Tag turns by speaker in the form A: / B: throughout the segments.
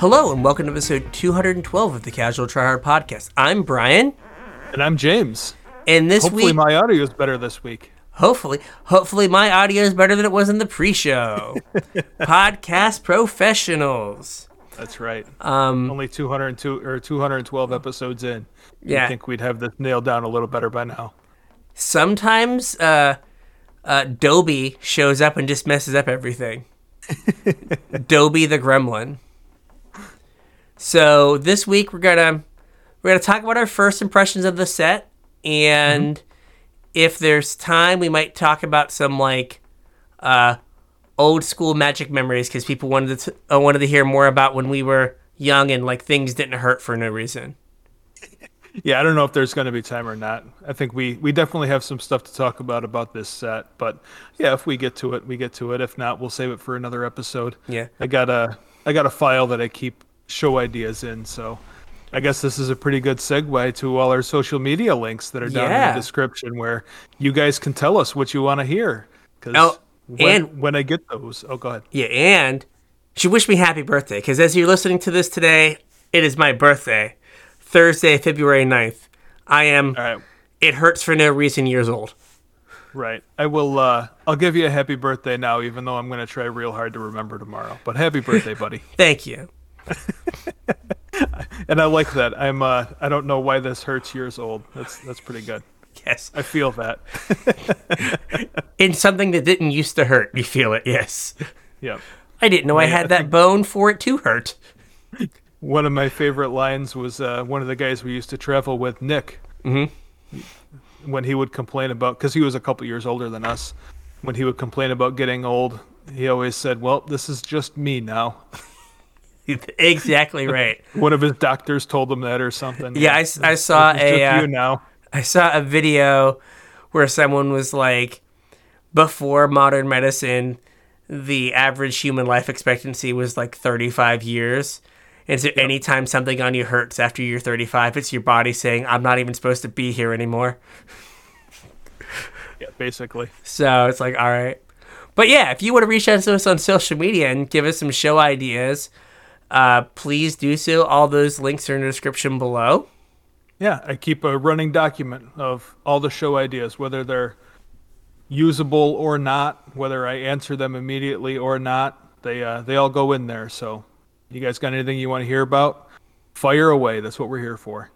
A: Hello, and welcome to episode 212 of the Casual Tryhard Podcast. I'm Brian,
B: And I'm James.
A: and this
B: Hopefully
A: week,
B: my audio is better this week.
A: hopefully, hopefully my audio is better than it was in the pre-show. Podcast professionals.
B: That's right.
A: Um,
B: Only 202 or 212 episodes in.
A: Yeah.
B: I think we'd have this nailed down a little better by now.
A: sometimes uh, uh, Dobie shows up and just messes up everything. Dobie the Gremlin. So this week we're gonna we're gonna talk about our first impressions of the set, and if there's time, we might talk about some like uh, old school magic memories because people wanted to uh, wanted to hear more about when we were young and like things didn't hurt for no reason.
B: Yeah, I don't know if there's going to be time or not. I think we we definitely have some stuff to talk about about this set, but yeah, if we get to it, we get to it. If not, we'll save it for another episode.
A: Yeah.
B: I got a I got a file that I keep show ideas in, so I guess this is a pretty good segue to all our social media links that are down in the description where you guys can tell us what you want to hear. Because
A: Oh,
B: when,
A: and-
B: when I get those, oh, go ahead.
A: Yeah, and she wished me happy birthday because as you're listening to this today, it is my birthday, Thursday, February 9th. I am,
B: right.
A: it hurts for no reason, years old.
B: Right. I will uh I'll give you a happy birthday now even though I'm going to try real hard to remember tomorrow. But happy birthday, buddy.
A: Thank you.
B: And I like that. I'm uh I don't know why this hurts years old. That's that's pretty good.
A: Yes.
B: I feel that.
A: In something that didn't used to hurt, you feel it, yes.
B: yeah.
A: I didn't know I had
B: I
A: that
B: think-
A: bone for it to hurt.
B: One of my favorite lines was uh one of the guys we used to travel with, Nick. Mhm. When he would complain about cuz he was a couple years older than us. When he would complain about getting old, he always said, "Well, this is just me now."
A: exactly right.
B: One of his doctors told him that or something.
A: Yeah, I, s- I saw a. uh,
B: you now.
A: I saw a video where someone was like, before modern medicine, the average human life expectancy was like 35 years. And so anytime something on you hurts after you're 35, it's your body saying, I'm not even supposed to be here anymore.
B: Yeah, basically.
A: So it's like, all right. But yeah, if you want to reach out to us on social media and give us some show ideas, uh, please do so. All those links are in the description below.
B: Yeah, I keep a running document of all the show ideas, whether they're usable or not, whether I answer them immediately or not. They uh, they all go in there. So, you guys got anything you want to hear about? Fire away. That's what we're here for.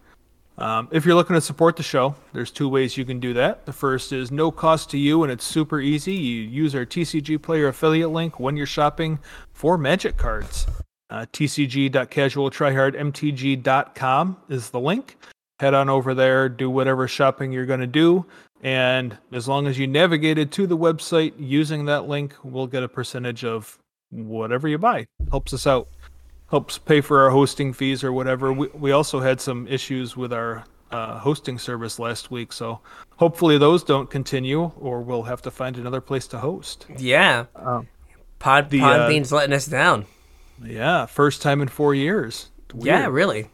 B: Um, if you're looking to support the show, there's two ways you can do that. The first is no cost to you, and it's super easy. You use our TCG Player affiliate link when you're shopping for Magic cards. Uh, tcg.casualtryhardmtg.com is the link. Head on over there, do whatever shopping you're going to do, and as long as you navigated to the website using that link, we'll get a percentage of whatever you buy. Helps us out helps pay for our hosting fees or whatever. We, we also had some issues with our uh, hosting service last week, so hopefully those don't continue, or we'll have to find another place to host.
A: Yeah.
B: Um,
A: Pod,
B: the,
A: Podbean's letting us down.
B: Yeah, first time in four years. It's
A: Yeah, really.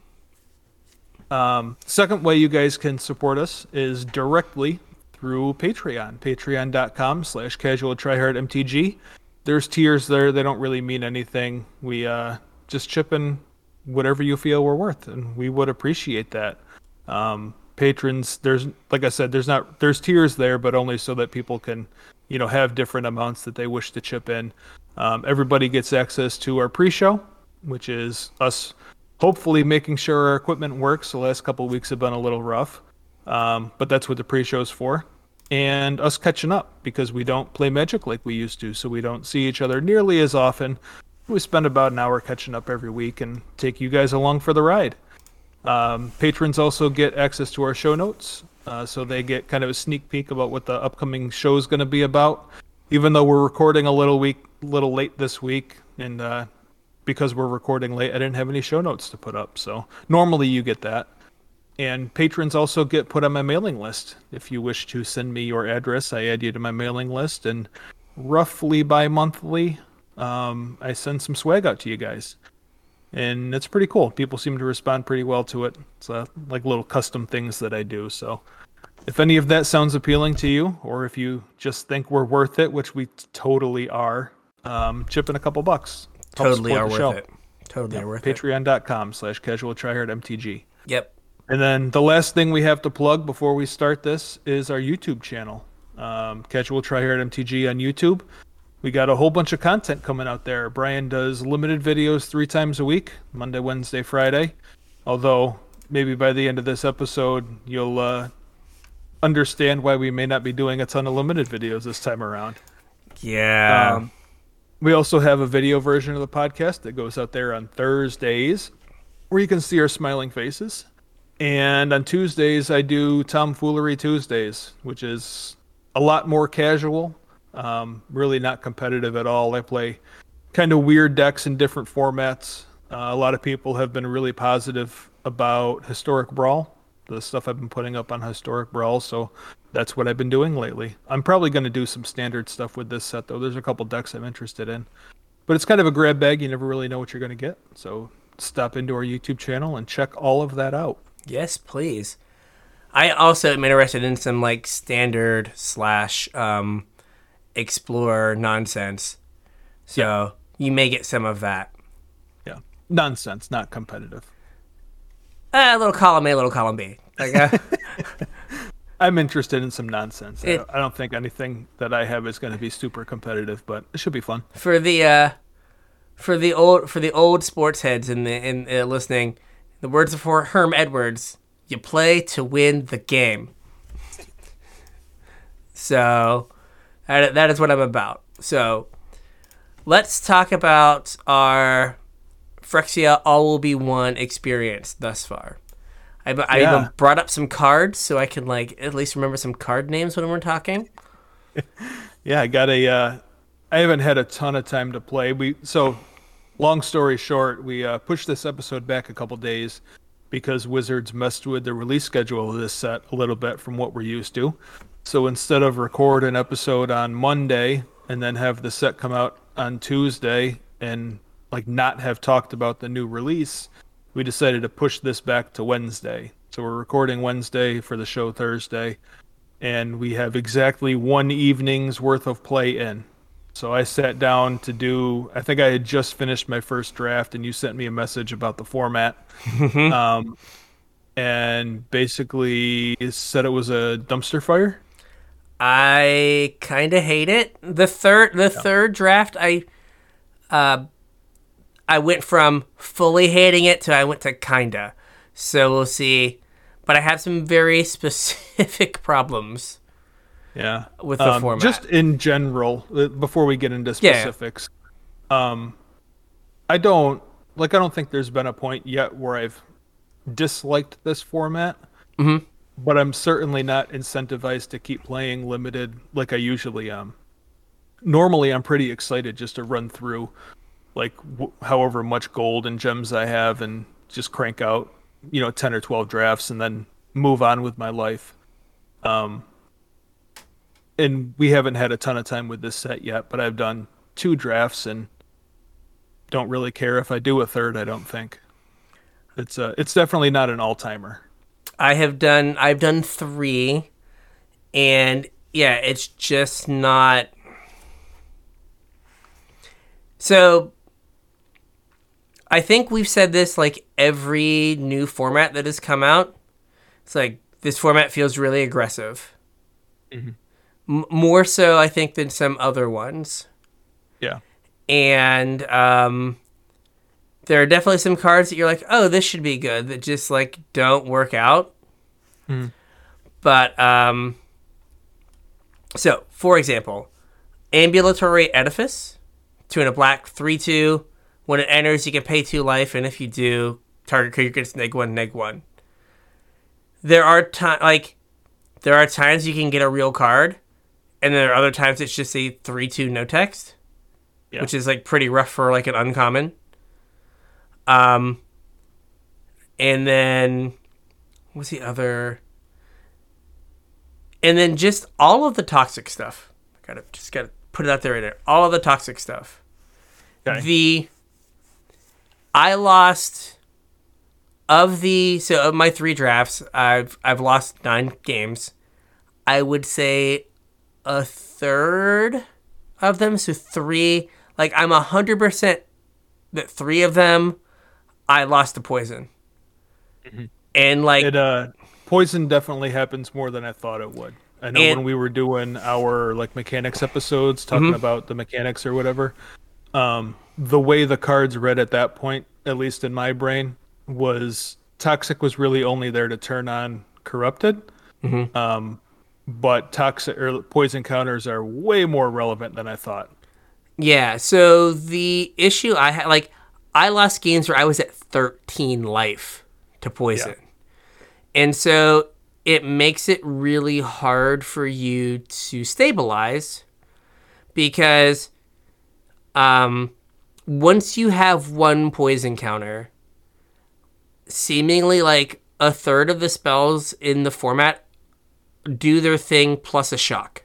B: Um, second way you guys can support us is directly through Patreon. Patreon.com slash casual tryhard MTG. There's tiers there. They don't really mean anything. We uh, just chip in whatever you feel we're worth, and we would appreciate that. Um, patrons, there's like I said, there's not there's tiers there, but only so that people can, you know, have different amounts that they wish to chip in. Um, everybody gets access to our pre-show, which is us hopefully making sure our equipment works. The last couple weeks have been a little rough, um, but that's what the pre-show is for. And us catching up because we don't play Magic like we used to, so we don't see each other nearly as often. We spend about an hour catching up every week and take you guys along for the ride. Um, patrons also get access to our show notes, uh, so they get kind of a sneak peek about what the upcoming show is going to be about. Even though we're recording a little week, little late this week, and uh, because we're recording late, I didn't have any show notes to put up. So normally you get that. And patrons also get put on my mailing list. If you wish to send me your address, I add you to my mailing list, and roughly bi monthly, um, I send some swag out to you guys. And it's pretty cool. People seem to respond pretty well to it. It's uh, like little custom things that I do. So if any of that sounds appealing to you, or if you just think we're worth it, which we totally are, um, chip in a couple bucks.
A: Totally are worth
B: show.
A: it. totally are worth it.
B: Patreon.com slash casual tryhard MTG.
A: Yep.
B: And then the last thing we have to plug before we start this is our YouTube channel, um, Casual Tryhard MTG on YouTube. We got a whole bunch of content coming out there. Brian does limited videos three times a week Monday, Wednesday, Friday. Although, maybe by the end of this episode, you'll uh, understand why we may not be doing a ton of limited videos this time around.
A: Yeah.
B: Um, we also have a video version of the podcast that goes out there on Thursdays where you can see our smiling faces. And on Tuesdays, I do Tomfoolery Tuesdays, which is a lot more casual, um, really not competitive at all. I play kind of weird decks in different formats. Uh, a lot of people have been really positive about Historic Brawl, the stuff I've been putting up on Historic Brawl. So that's what I've been doing lately. I'm probably going to do some standard stuff with this set, though. There's a couple decks I'm interested in. But it's kind of a grab bag. You never really know what you're going to get. So stop into our YouTube channel and check all of that out.
A: Yes, please. I also am interested in some like standard slash um, explorer nonsense. So you may get some of that.
B: Yeah. Nonsense, not competitive.
A: Uh, a little column A, a little column B. Like, uh,
B: I'm interested in some nonsense. I
A: It-
B: don't- I don't think anything that I have is going to be super competitive, but it should be fun.
A: for the uh, for the old for the old sports heads in the in uh, listening, the words of Herm Edwards: "You play to win the game." So that, that is what I'm about. So let's talk about our Phyrexia All Will Be One experience thus far. I, I
B: Yeah.
A: even brought up some cards so I can like at least remember some card names when we're talking.
B: Yeah, I got a. Uh, I haven't had a ton of time to play. We so, long story short, we uh, pushed this episode back a couple days because Wizards messed with the release schedule of this set a little bit from what we're used to. So instead of record an episode on Monday and then have the set come out on Tuesday and like not have talked about the new release, we decided to push this back to Wednesday. So we're recording Wednesday for the show Thursday and we have exactly one evening's worth of play in. So I sat down to do. I think I had just finished my first draft, and you sent me a message about the format, um, and basically said it was a dumpster fire.
A: I kind of hate it. The third the third draft I uh I went from fully hating it to I went to kinda. So we'll see. But I have some very specific problems.
B: Yeah,
A: With the
B: Um,
A: format.
B: Just in general, uh, before we get into
A: Yeah.
B: specifics, um, I don't like. I don't think there's been a point yet where I've disliked this format.
A: Mhm.
B: But I'm certainly not incentivized to keep playing limited like I usually am. Normally, I'm pretty excited just to run through, like however much gold and gems I have, and just crank out, you know, ten or twelve drafts, and then move on with my life. Um, and we haven't had a ton of time with this set yet, but I've done two drafts and don't really care if I do a third. I don't think it's uh it's definitely not an all timer.
A: I have done I've done 3 and yeah, it's just not So I think we've said this like every new format that has come out. It's like this format feels really aggressive. M- more so, I think, than some other ones.
B: Yeah.
A: And um, there are definitely some cards that you're like, oh, this should be good, that just like don't work out. But um, so for example, ambulatory edifice, two and a black, three two. When it enters, you can pay two life, and if you do, target creature gets neg one, neg one. There are time like there are times you can get a real card, and there are other times it's just a three two no text,
B: Yeah.
A: which is like pretty rough for like an uncommon. Um, and then what's the other? And then just all of the toxic stuff. Gotta just gotta put it out there right there. All of the toxic stuff.
B: Okay.
A: The I lost of the so of my three drafts, I've I've lost nine games. I would say a third of them, so three. Like I'm a hundred percent that three of them, I lost to poison, and like
B: It uh, poison definitely happens more than I thought it would. I know
A: And-
B: when we were doing our like mechanics episodes, talking
A: Mm-hmm.
B: about the mechanics or whatever, um, the way the cards read at that point, at least in my brain, was toxic was really only there to turn on corrupted.
A: Mm-hmm.
B: Um, but toxic or poison counters are way more relevant than I thought.
A: Yeah, so the issue I had, like, I lost games where I was at 13 life to poison. And so it makes it really hard for you to stabilize because um, once you have one poison counter, seemingly like a third of the spells in the format do their thing plus a shock.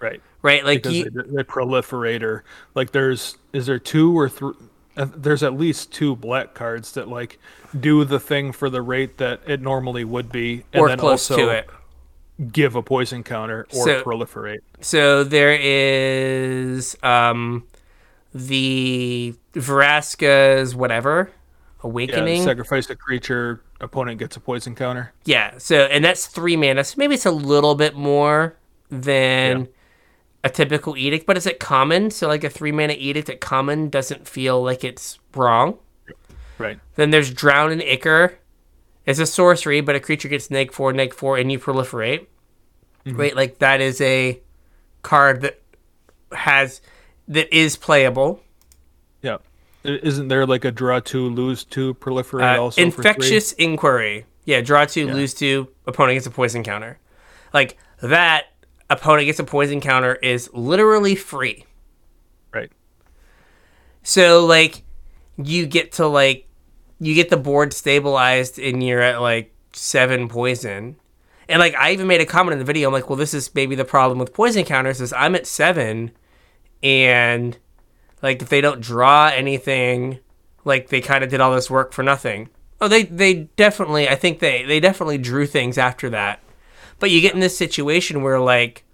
B: Right.
A: Right? Like,
B: because
A: you,
B: they, they proliferate or like there's is there two or three uh, there's at least two black cards that like do the thing for the rate that it normally would be and
A: or
B: then
A: close
B: also
A: to it.
B: give a poison counter or
A: So-
B: proliferate
A: So there is um, the Vraska's whatever awakening. Yeah,
B: sacrifice a creature opponent gets a poison counter Yeah,
A: So and that's three mana. So maybe it's a little bit more than
B: Yeah.
A: a typical edict, but it's at common. So like a three mana edict at common doesn't feel like it's wrong.
B: right
A: Then there's drown in ichor. It's a sorcery, but a creature gets neg four, neg four, and you proliferate. Mm-hmm. Right, like that is a card that has that is playable.
B: yeah isn't there like a draw two lose two proliferate
A: Uh,
B: also
A: infectious inquiry. Yeah, draw two, lose two. Opponent gets a poison counter. Like that, opponent gets a poison counter is literally free.
B: right
A: So like, you get to like, you get the board stabilized, and you're at like seven poison. And like, I even made a comment in the video. I'm like, well, this is maybe the problem with poison counters is I'm at seven, and like if they don't draw anything, like they kind of did all this work for nothing. Oh, they they definitely. I think they they definitely drew things after that. But you get in this situation where like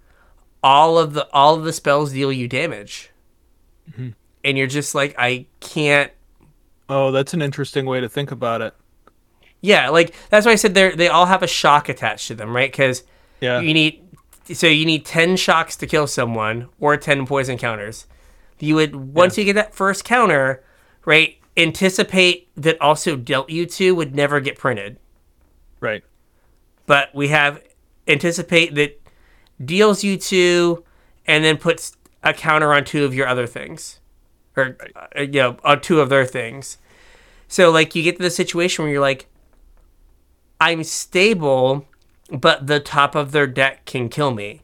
A: all of the all of the spells deal you damage, mm-hmm. and you're just like, I can't.
B: oh that's an interesting way to think about it
A: Yeah, like that's why I said they they all have a shock attached to them, right? Because
B: yeah
A: you need so you need 10 shocks to kill someone or 10 poison counters. You would once you get that first counter right anticipate that also dealt you two would never get printed.
B: Right.
A: But we have anticipate that deals you two and then puts a counter on two of your other things. Or uh, you know on two of their things. So like you get to the situation where you're like i'm stable but the top of their deck can kill me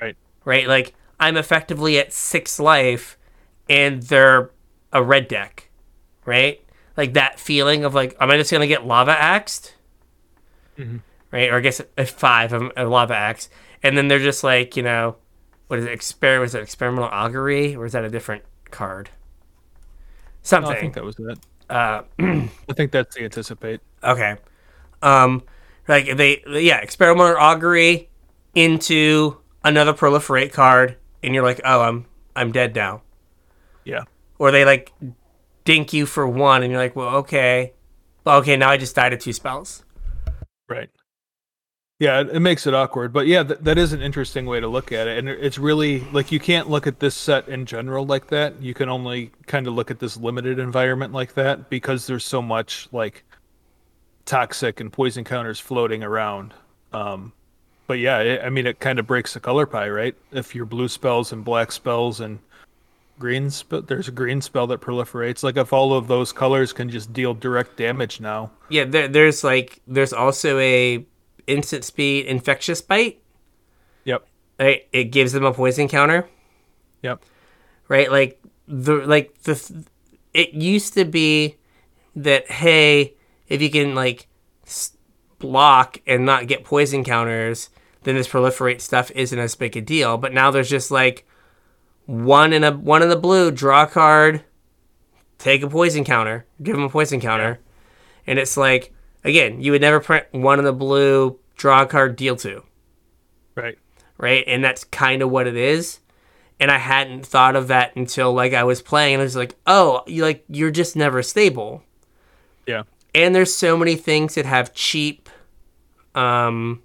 B: right
A: right like i'm effectively at six life and they're a red deck right like that feeling of like am i just gonna get lava axed right? Or I guess at five, I'm a lava axe, and then they're just like, you know, what is it? Exper- was it experimental augury, or is that a different card?
B: no,
A: Something.
B: I think that was it
A: uh,
B: I think that's the anticipate
A: okay. Um, like they, yeah, experimental augury into another proliferate card, and you're like, oh, I'm I'm dead now.
B: yeah
A: Or they like dink you for one, and you're like, well, okay, okay, now I just died of two spells.
B: Right. Yeah, it, it makes it awkward, but yeah, th- that is an interesting way to look at it, and it's really like you can't look at this set in general like that. You can only kind of look at this limited environment like that because there's so much like toxic and poison counters floating around. Um, but yeah, it, I mean, it kind of breaks the color pie, right? If your blue spells and black spells and greens, but there's a green spell that proliferates. Like if all of those colors can just deal direct damage now,
A: Yeah, there, there's like there's also a instant speed infectious bite.
B: yep,
A: Right, it gives them a poison counter.
B: yep,
A: Right, like the like the it used to be that hey, if you can like block and not get poison counters, then this proliferate stuff isn't as big a deal. But now there's just like one in a one in the blue, draw a card, take a poison counter, give them a poison counter, and it's like again, you would never print one in the blue, draw a card, deal two,
B: right.
A: right? And that's kind of what it is. and I hadn't thought of that until like I was playing, and I was like, oh, you like you're just never stable. And there's so many things that have cheap, um,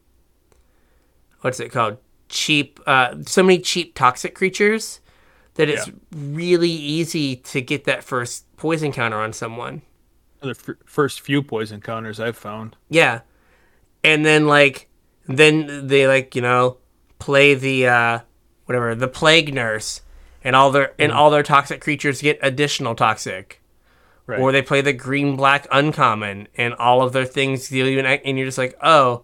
A: what's it called? Cheap, uh, so many cheap toxic creatures that it's
B: Yeah.
A: really easy to get that first poison counter on someone.
B: The f- first few poison counters I've found.
A: Yeah. And then like then they like, you know, play the uh whatever, the plague nurse and all their and all their toxic creatures get additional toxic.
B: Right.
A: Or they play the green black uncommon and all of their things deal you an and you're just like, "Oh,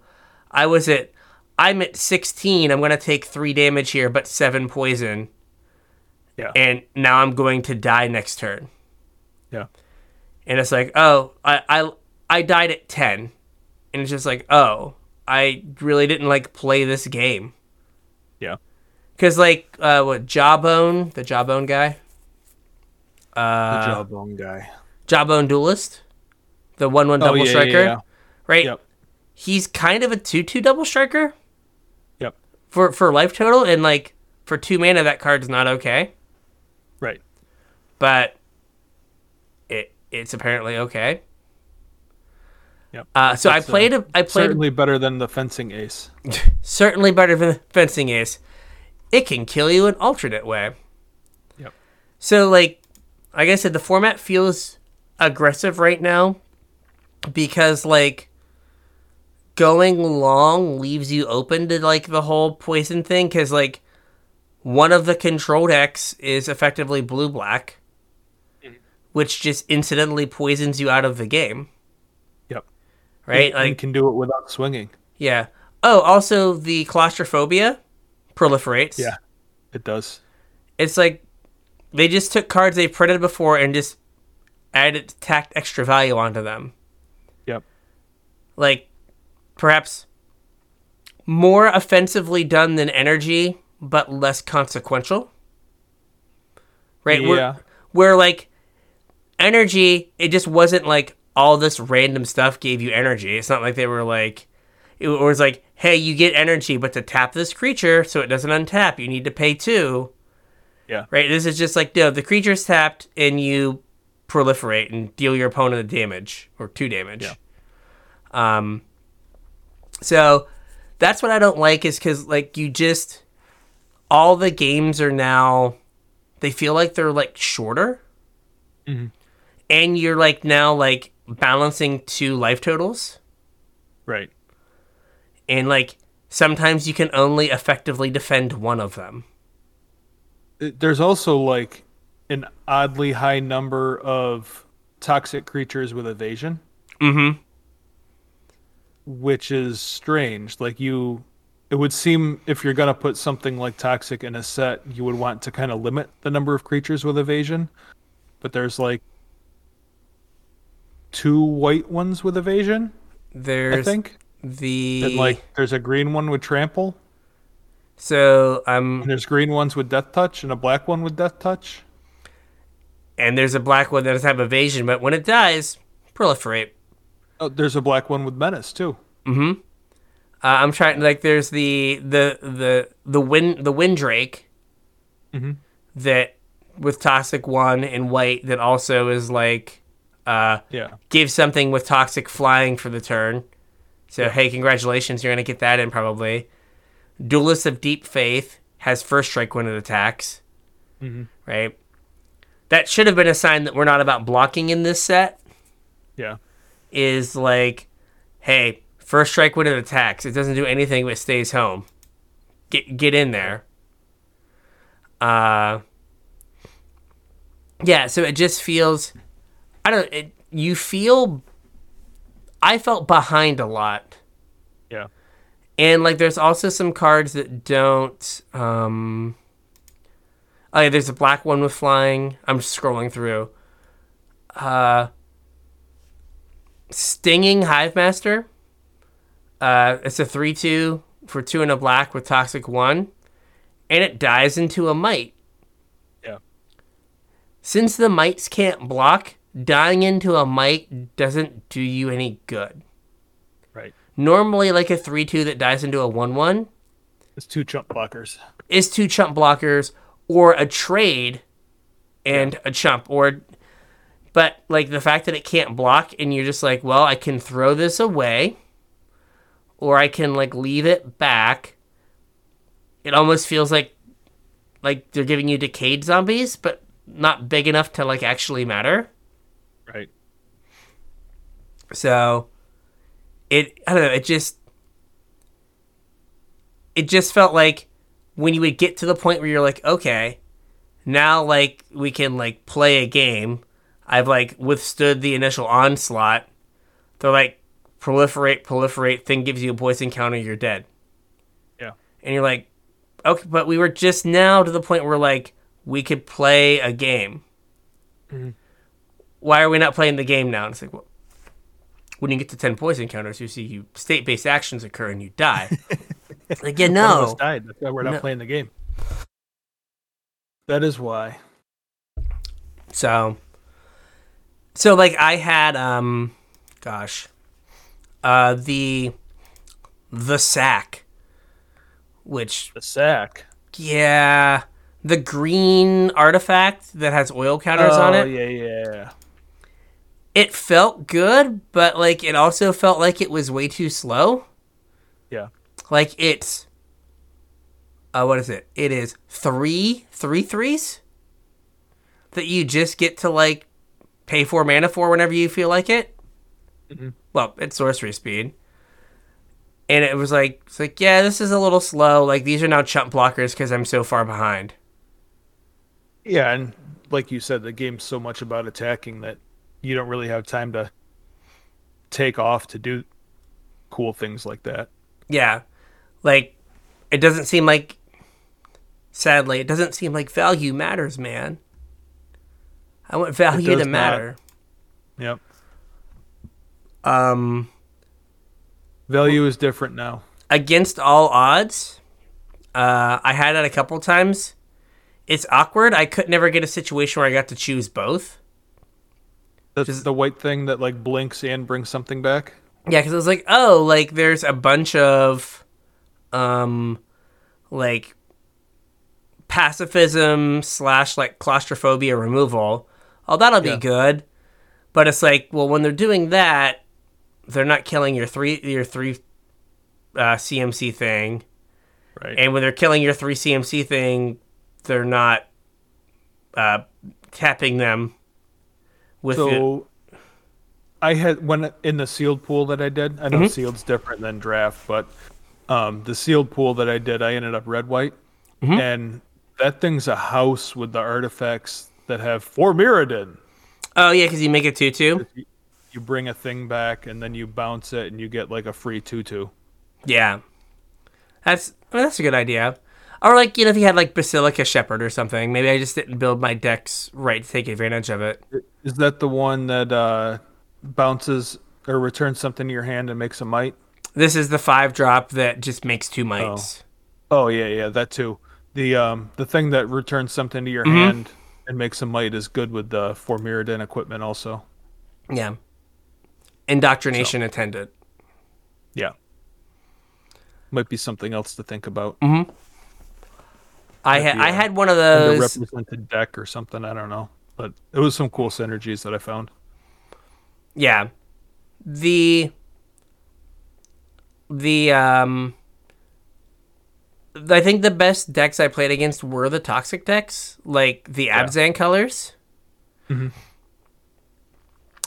A: I was at I'm at 16. I'm going to take 3 damage here but 7 poison."
B: yeah.
A: And now I'm going to die next turn.
B: yeah.
A: and it's like, oh, I I I died at ten, and it's just like, oh, I really didn't like play this game
B: Yeah.
A: because like uh, what Jawbone, the Jawbone guy, Uh, The
B: jawbone guy.
A: Jawbone Duelist, the one one
B: Oh,
A: double
B: yeah, yeah,
A: striker,
B: yeah.
A: right?
B: Yep.
A: He's kind of a two two double striker
B: Yep.
A: for for life total, and like for two mana, that card's not okay,
B: Right.
A: but it it's apparently okay.
B: Yep.
A: Uh, so
B: It's,
A: I played
B: uh,
A: a, I played
B: Certainly better than the fencing ace.
A: certainly better than the fencing ace. It can kill you an alternate way.
B: Yep.
A: So, like, like I said, the format feels aggressive right now because, like, going long leaves you open to like the whole poison thing. Because, like, one of the control decks is effectively blue black, mm-hmm. which just incidentally poisons you out of the game,
B: Yep.
A: right?
B: And
A: Like,
B: can do it without swinging.
A: yeah. Oh, also the claustrophobia proliferates.
B: Yeah. It does.
A: It's like they just took cards they printed before and just added tacked extra value onto them.
B: Yep.
A: Like perhaps more offensively done than energy, but less consequential. Right? Where-
B: Yeah.
A: where like energy it just wasn't like all this random stuff gave you energy it's not like they were like it was like hey you get energy but to tap this creature so it doesn't untap you need to pay two
B: Yeah.
A: right this is just like no the creature's tapped and you proliferate and deal your opponent a damage or two damage
B: Yeah.
A: um so that's what i don't like is because like you just all the games are now they feel like they're like shorter
B: Mhm.
A: and you're like now like balancing two life totals
B: Right.
A: and like sometimes you can only effectively defend one of them
B: There's also like an oddly high number of toxic creatures with evasion,
A: mm-hmm
B: which is strange. Like you it would seem if you're gonna put something like toxic in a set, you would want to kind of limit the number of creatures with evasion. But there's like two white ones with evasion,
A: There's I
B: think.
A: the
B: And like there's a green one with trample,
A: so um
B: and there's green ones with death touch, and a black one with death touch.
A: And there's a black one that doesn't have evasion but when it dies proliferate
B: Oh, there's a black one with menace too.
A: uh, i'm trying like there's the the the the wind the wind drake
B: Mhm.
A: that with toxic one and white that also is like uh
B: Yeah.
A: give something with toxic flying for the turn. So hey, congratulations, you're gonna get that in probably. Duelist of Deep Faith has first strike when it attacks.
B: Mhm.
A: Right. That should have been a sign that we're not about blocking in this set.
B: Yeah.
A: Is like, hey, first strike when it attacks. It doesn't do anything but stays home. Get get in there. Uh. Yeah, so it just feels I don't. It, you feel. I felt behind a lot,
B: Yeah.
A: and like there's also some cards that don't. Um, oh yeah, there's a black one with flying. I'm scrolling through. Uh, stinging hive master. Uh, it's a three-two for two and a black with toxic one, and it dies into a mite.
B: Yeah.
A: Since the mites can't block, dying into a mite doesn't do you any good.
B: Right.
A: Normally, like a 3 2 that dies into a 1 1
B: It's two chump blockers.
A: is two chump blockers, or a trade and a chump or but like the fact that it can't block and you're just like, well, I can throw this away or I can like leave it back. It almost feels like like they're giving you decayed zombies, but not big enough to like actually matter.
B: Right.
A: So it I don't know, it just it just felt like when you would get to the point where you're like, okay, now like we can like play a game. I've like withstood the initial onslaught. They're like proliferate, proliferate, thing gives you a poison counter, you're dead.
B: Yeah.
A: And you're like, okay, but we were just now to the point where like we could play a game. Mm-hmm. Why are we not playing the game now? And it's like, well, when you get to 10 poison counters, you see you state-based actions occur and you die. like,
B: of us died. That's why we're not
A: No.
B: playing the game. That is why.
A: So, so like I had, um, gosh, uh, the, the sack, which,
B: The sack.
A: yeah, the green artifact that has oil counters on
B: Oh,
A: it.
B: yeah, yeah.
A: It felt good, but like it also felt like it was way too slow.
B: Yeah.
A: Like it's, uh, what is it? It is three, three threes that you just get to like pay for mana for whenever you feel like it.
B: Mhm.
A: Well, it's sorcery speed. And it was like, it's like, yeah, this is a little slow. Like these are now chump blockers because I'm so far behind.
B: Yeah, and like you said, the game's so much about attacking that you don't really have time to take off to do cool things like that.
A: Yeah. Like, it doesn't seem like, sadly, it doesn't seem like value matters, man. I want value to
B: not.
A: matter.
B: Yep.
A: Um,
B: Value is different now.
A: against all odds, uh, I had it a couple times. It's awkward. I could never get a situation where I got to choose both.
B: That's
A: Just-
B: the white thing that like blinks and brings something back.
A: Yeah, because I was like, oh, like there's a bunch of, um, like pacifism slash like claustrophobia removal. Oh, that'll
B: Yeah.
A: be good. But it's like, well, when they're doing that, they're not killing your three your three uh, CMC thing,
B: Right.
A: and when they're killing your three CMC thing, they're not uh, tapping them with it.
B: so I had when in the sealed pool that I did. I know
A: Mhm.
B: sealed's different than draft, but um, the sealed pool that I did, I ended up red white,
A: Mhm.
B: and that thing's a house with the artifacts that have for Mirrodin.
A: Oh yeah, because you make it two two.
B: You- bring a thing back and then you bounce it and you get like a free two-two.
A: Yeah, that's I mean, that's a good idea. Or like you know if you had like Basilica Shepherd or something, maybe I just didn't build my decks right to take advantage of it.
B: Is that the one that uh, bounces or returns something to your hand and makes a mite?
A: This is the five drop that just makes two mites.
B: Oh yeah, yeah, that too. The um the thing that returns something to your
A: Mhm.
B: hand and makes a mite is good with the for Mirrodin equipment also.
A: Yeah, indoctrination attendant.
B: Yeah. Might be something else to think about.
A: Mm-hmm.
B: I
A: had I had one of those.
B: Underrepresented deck or something, I don't know. But it was some cool synergies that I found.
A: Yeah, the the um. I think the best decks I played against were the toxic decks, like the Abzan colors.
B: Mhm.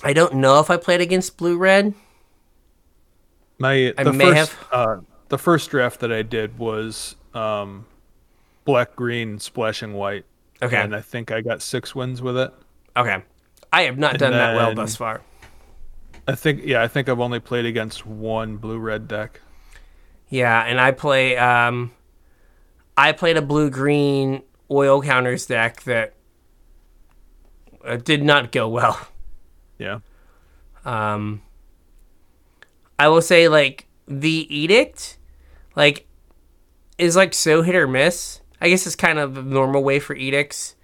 A: I don't know if I played against blue red.
B: My
A: I
B: the
A: may
B: first uh the first draft that I did was um black green splashing white.
A: Okay.
B: And I think I got six wins with it.
A: Okay. I have not
B: And
A: done that well thus far.
B: I think yeah, I think I've only played against one blue red deck.
A: Yeah, and I play um I played a blue green oil counters deck that uh, did not go well.
B: Yeah.
A: Um I will say like the edict like is like so hit or miss. I guess it's kind of the normal way for edicts.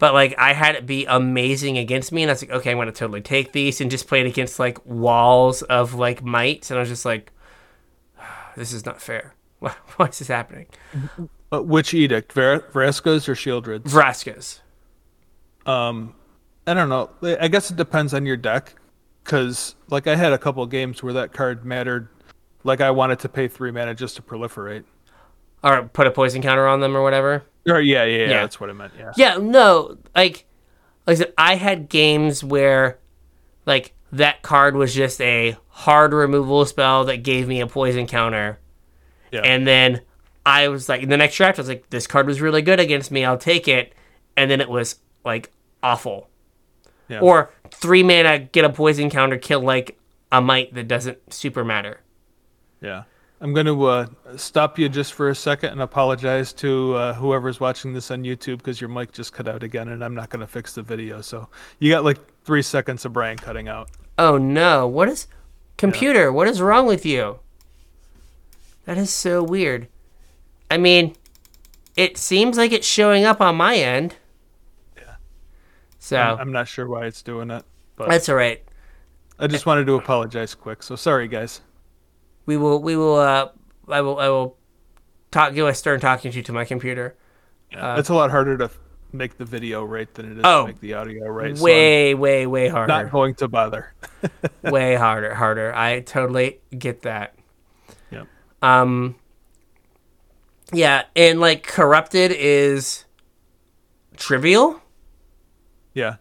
A: But like I had it be amazing against me and I was like, okay, I'm gonna totally take these and just play it against like walls of like mites and I was just like this is not fair. Why why is this happening?
B: Uh, which edict, Ver- Vraska's or Sheoldred's?
A: Vraska's.
B: Um, I don't know. I guess it depends on your deck, because like I had a couple of games where that card mattered. Like I wanted to pay three mana just to proliferate.
A: Or put a poison counter on them or whatever.
B: Or yeah, yeah, yeah,
A: Yeah.
B: that's what I meant. Yeah.
A: Yeah, no, like, like I said, I had games where, like, that card was just a hard removal spell that gave me a poison counter,
B: Yeah.
A: and then I was like, in the next draft, I was like, this card was really good against me, I'll take it, and then it was like awful.
B: Yeah.
A: Or three mana, get a poison counter, kill like a mite that doesn't super matter.
B: Yeah. I'm going to uh, stop you just for a second and apologize to uh, whoever's watching this on YouTube because your mic just cut out again and I'm not going to fix the video. So you got like three seconds of Brian cutting out.
A: Oh no, what is computer? What is wrong with you? That is so weird. I mean, it seems like it's showing up on my end.
B: Yeah.
A: So
B: I'm not sure why it's doing it, but
A: that's all right.
B: I just wanted to apologize quick. So sorry, guys.
A: We will we will uh I will I will talk give a stern talking to to my computer.
B: it's a lot harder to make the video right than it is
A: Oh.
B: to make the audio right. so
A: way way way harder.
B: not going to bother.
A: way harder harder. I totally get that.
B: Yep.
A: Um yeah, and like corrupted is trivial.
B: Yeah.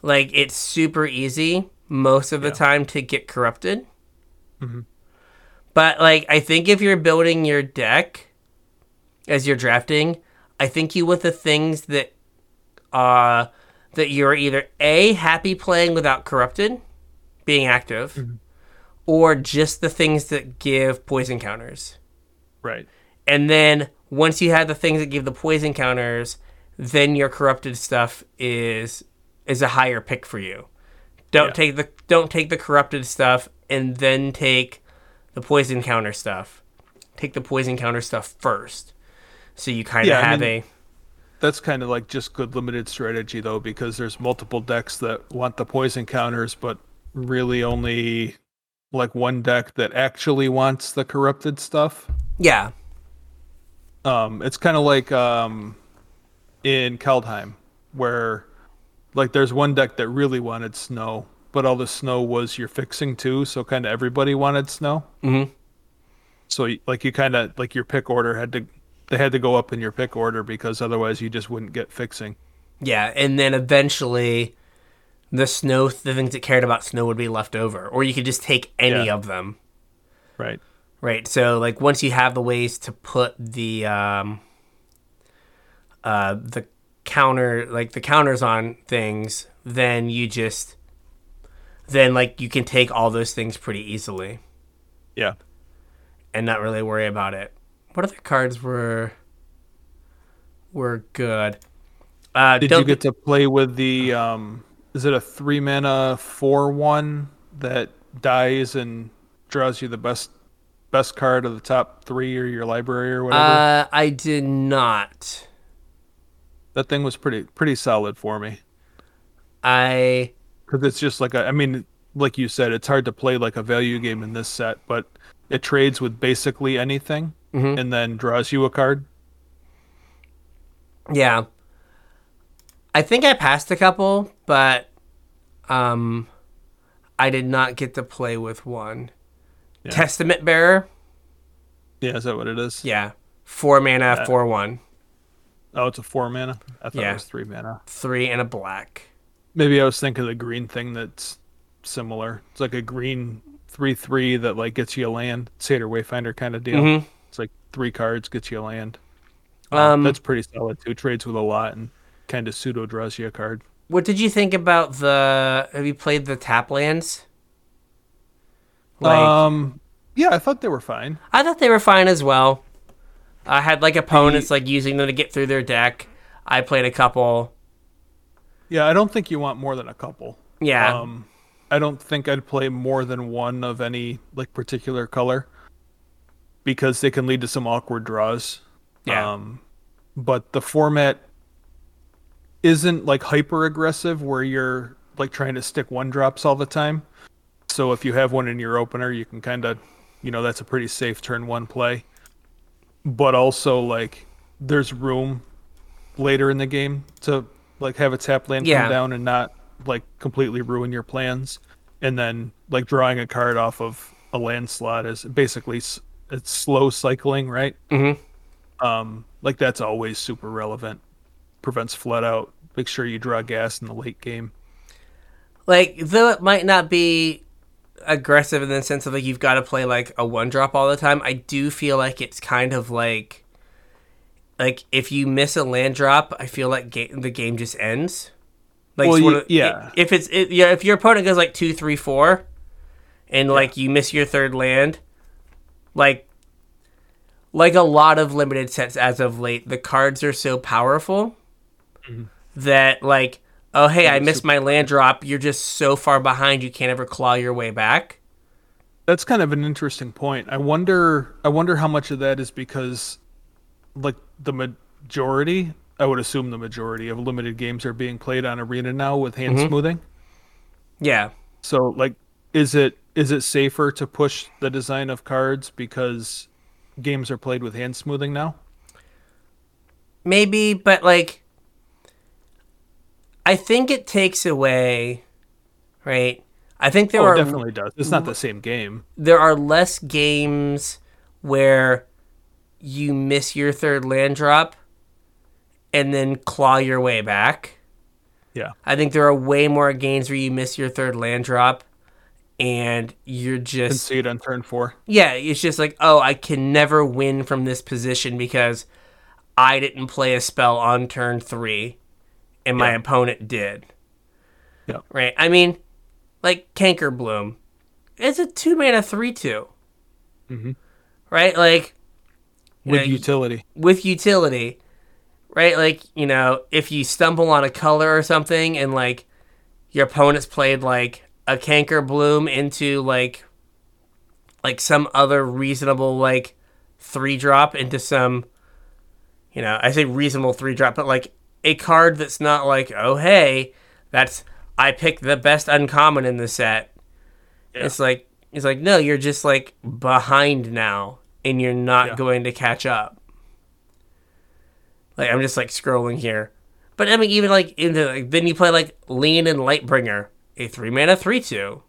A: Like it's super easy most of the
B: Yeah.
A: time to get corrupted.
B: Mhm.
A: But like I think if you're building your deck as you're drafting, I think you want the things that uh that you're either A happy playing without corrupted, being active, or just the things that give poison counters.
B: Right.
A: And then once you have the things that give the poison counters, then your corrupted stuff is is a higher pick for you. Don't
B: Yeah.
A: take the don't take the corrupted stuff and then take the poison counter stuff. Take the poison counter stuff first. So you kind of
B: Yeah, I
A: have
B: mean- That's kind of like just good limited strategy though, because there's multiple decks that want the poison counters, but really only like one deck that actually wants the corrupted stuff.
A: yeah.
B: Um, it's kind of like um, in Kaldheim, where like there's one deck that really wanted snow, but all the snow was your fixing too, so kind of everybody wanted snow.
A: Mhm.
B: So like you kind of like your pick order had to they had to go up in your pick order because otherwise you just wouldn't get fixing.
A: Yeah, and then eventually the snow the things that cared about snow would be left over or you could just take any
B: Yeah.
A: of them.
B: Right.
A: Right. So like once you have the ways to put the um uh the counter like the counters on things, then you just then like you can take all those things pretty easily
B: Yeah.
A: and not really worry about it. What other cards were were good? Uh
B: Did you get to play with the um is it a 3 mana 4 1 that dies and draws you the best best card of the top 3 or your library or whatever?
A: uh I did not.
B: that thing was pretty pretty solid for me.
A: I
B: Because it's just like a, I mean, like you said, it's hard to play like a value game in this set, but it trades with basically anything
A: Mhm.
B: and then draws you a card.
A: Yeah. I think I passed a couple, but um I did not get to play with one.
B: Yeah.
A: Testament Bearer?
B: Yeah, is that what it is?
A: Yeah. Four mana, four one.
B: Oh, it's a four mana. I thought
A: Yeah.
B: it was three mana.
A: Three and a black.
B: Maybe I was thinking of the green thing that's similar. It's like a green three three that like gets you a land, Seder Wayfinder kind of deal.
A: Mhm.
B: It's like three cards gets you a land.
A: Um
B: that's pretty solid too. Trades with a lot and kind of pseudo draws you a card.
A: what did you think about the have you played the tap lands? Like
B: um, yeah, I thought they were fine.
A: I thought they were fine as well. I had like opponents like using them to get through their deck. I played a couple.
B: Yeah, I don't think you want more than a couple.
A: Yeah.
B: Um, I don't think I'd play more than one of any like particular color because they can lead to some awkward draws.
A: Yeah.
B: Um, but the format isn't like hyper aggressive where you're like trying to stick one drops all the time. So if you have one in your opener, you can kind of, you know, that's a pretty safe turn one play. but also like there's room later in the game to like have a tap land
A: Yeah.
B: come down and not like completely ruin your plans. And then like drawing a card off of a land slot is basically it's slow cycling, right?
A: Mhm.
B: Um, like that's always super relevant. Prevents flood out. Make sure you draw gas in the late game.
A: Like, though it might not be aggressive in the sense of like you've got to play like a one drop all the time, I do feel like it's kind of like, like if you miss a land drop, I feel like ga- the game just ends. Like,
B: Well,
A: of-
B: yeah.
A: If it's it, yeah, if your opponent goes like two, three, four, and like you miss your third land, like, like a lot of limited sets as of late, the cards are so powerful mm-hmm. that like oh hey i missed my land drop you're just so far behind you can't ever claw your way back
B: That's kind of an interesting point. I wonder I wonder how much of that is because like the majority, I would assume the majority of limited games are being played on arena now with hand mm-hmm. smoothing.
A: yeah
B: So like is it is it safer to push the design of cards because games are played with hand smoothing now?
A: maybe but like i think it takes away right i think there
B: oh,
A: are
B: it definitely does. It's not the same game.
A: there are less games where you miss your third land drop and then claw your way back
B: Yeah.
A: I think there are way more games where you miss your third land drop and you're just
B: Concede on turn four.
A: yeah, it's just like, oh, I can never win from this position because I didn't play a spell on turn three and my
B: Yeah.
A: opponent did.
B: Yeah.
A: Right? I mean, like Cankerbloom. It's a two mana three two.
B: Mm-hmm.
A: Right? Like
B: With
A: know,
B: utility.
A: with utility, right? Like, you know, if you stumble on a color or something and like your opponent's played like a Cankerbloom into like like some other reasonable like three drop into some you know, I say reasonable three drop, but like a card that's not like, oh hey, that's I picked the best uncommon in the set.
B: Yeah.
A: It's like it's like no, you're just like behind now and you're not
B: Yeah.
A: going to catch up. Like I'm just like scrolling here. But I mean even like into like, then you play like Leonin Lightbringer, a three mana three two.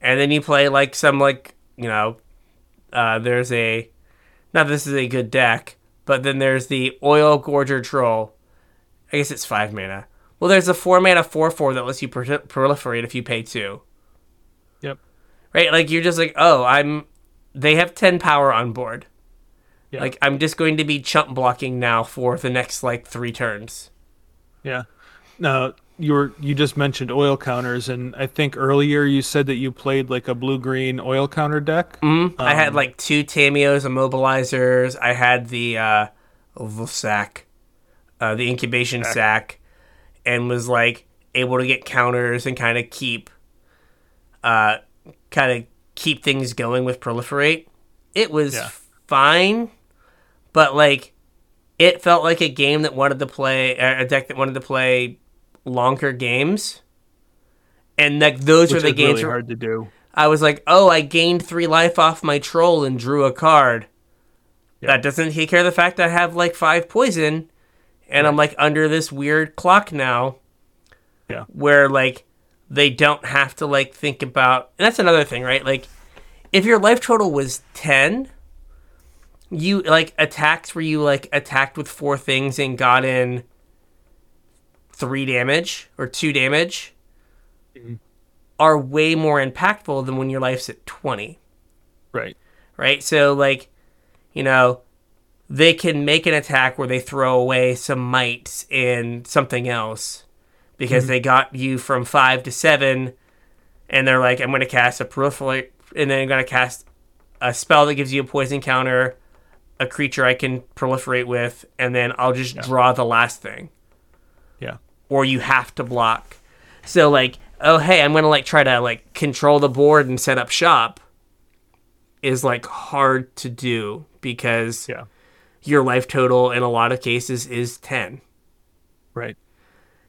A: And then you play like some like, you know, uh there's a not that this is a good deck, but then there's the Oil Gorger Troll. I guess it's five mana. Well, there's a four mana four four that lets you pro- proliferate if you pay two.
B: Yep.
A: Right? Like you're just like, oh, I'm. They have ten power on board.
B: Yeah.
A: Like I'm just going to be chump blocking now for the next like three turns.
B: Yeah. Now you were you just mentioned oil counters, and I think earlier you said that you played like a blue green oil counter deck.
A: Mm, I had like two Tamiyo's immobilizers. I had the uh, the sack, uh, the Incubation Sac, and was like able to get counters and kind of keep, uh, kind of keep things going with proliferate. It was
B: Yeah.
A: fine, but like, it felt like a game that wanted to play a deck that wanted to play longer games, and like those
B: Which
A: are the games
B: really
A: where-
B: hard to do.
A: I was like, oh, I gained three life off my troll and drew a card. That doesn't take care of the fact I have like five poison, and I'm like under this weird clock now
B: Yeah.
A: where like they don't have to like think about. And that's another thing, right? Like, if your life total was ten, you like attacks where you like attacked with four things and got in three damage or two damage mm-hmm. are way more impactful than when your life's at 20
B: Right.
A: right so like you know they can make an attack where they throw away some mites and something else because mm-hmm. they got you from five to seven and they're like i'm going to cast a proliferate and then i'm going to cast a spell that gives you a poison counter a creature i can proliferate with and then i'll just draw the last thing
B: Yeah.
A: or you have to block. So like, oh hey, I'm gonna like try to like control the board and set up shop is like hard to do because
B: Yeah.
A: your life total in a lot of cases is ten.
B: Right.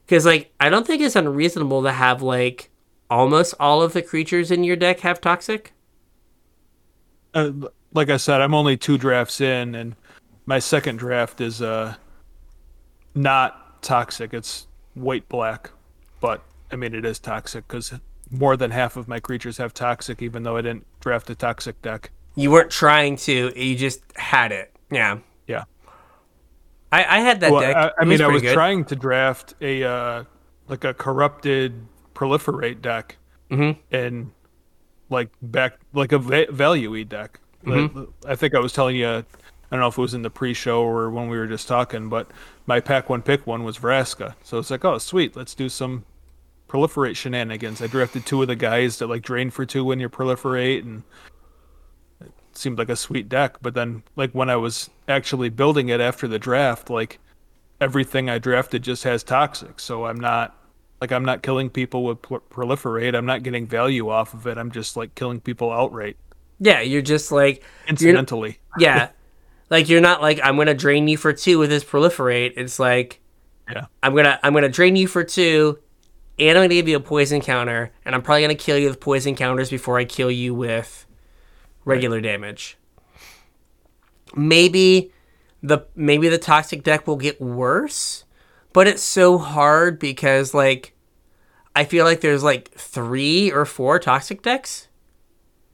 A: Because like I don't think it's unreasonable to have like almost all of the creatures in your deck have toxic.
B: Uh, like I said, I'm only two drafts in, and my second draft is uh not toxic. It's white black, but I mean it is toxic because more than half of my creatures have toxic, even though I didn't draft a toxic deck.
A: You weren't trying to. You just had it. Yeah. I, I had that
B: Well,
A: deck.
B: I, I mean, I was
A: good.
B: trying to draft a uh, like a corrupted proliferate deck,
A: Mhm.
B: and like back like a va- value deck.
A: Mm-hmm.
B: Like, I think I was telling you. I don't know if it was in the pre-show or when we were just talking, but my pack one pick one was Vraska. So it's like, oh sweet, let's do some proliferate shenanigans. I drafted two of the guys that like drain for two when you proliferate, and seemed like a sweet deck. But then, like when I was actually building it after the draft, like everything I drafted just has toxic. So I'm not like I'm not killing people with pro- proliferate. I'm not getting value off of it. I'm just like killing people outright,
A: Yeah, you're just like
B: incidentally.
A: yeah, like you're not like I'm gonna drain you for two with this proliferate. It's like
B: Yeah.
A: I'm gonna I'm gonna drain you for two, and I'm gonna give you a poison counter, and I'm probably gonna kill you with poison counters before I kill you with regular damage. Maybe the maybe the toxic deck will get worse, but it's so hard because like I feel like there's like three or four toxic decks.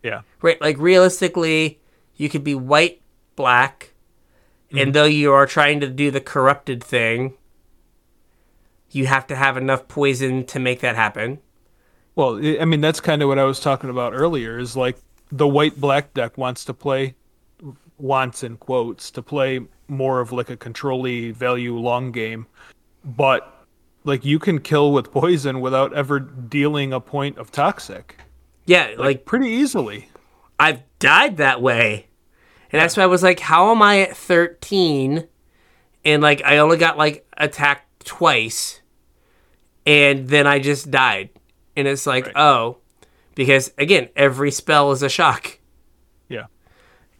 B: Yeah.
A: Right, like realistically, you could be white, black, mm-hmm. and though you are trying to do the corrupted thing, you have to have enough poison to make that happen.
B: Well, I I mean that's kind of what I was talking about earlier. Is like the white black deck wants to play, wants in quotes to play more of like a controlly value long game, but like you can kill with poison without ever dealing a point of toxic,
A: Yeah, like,
B: pretty easily.
A: I've died that way. And that's why I was like, how am I at 13 and like I only got like attacked twice and then I just died. And it's like,
B: Right.
A: oh, because again, every spell is a shock.
B: Yeah.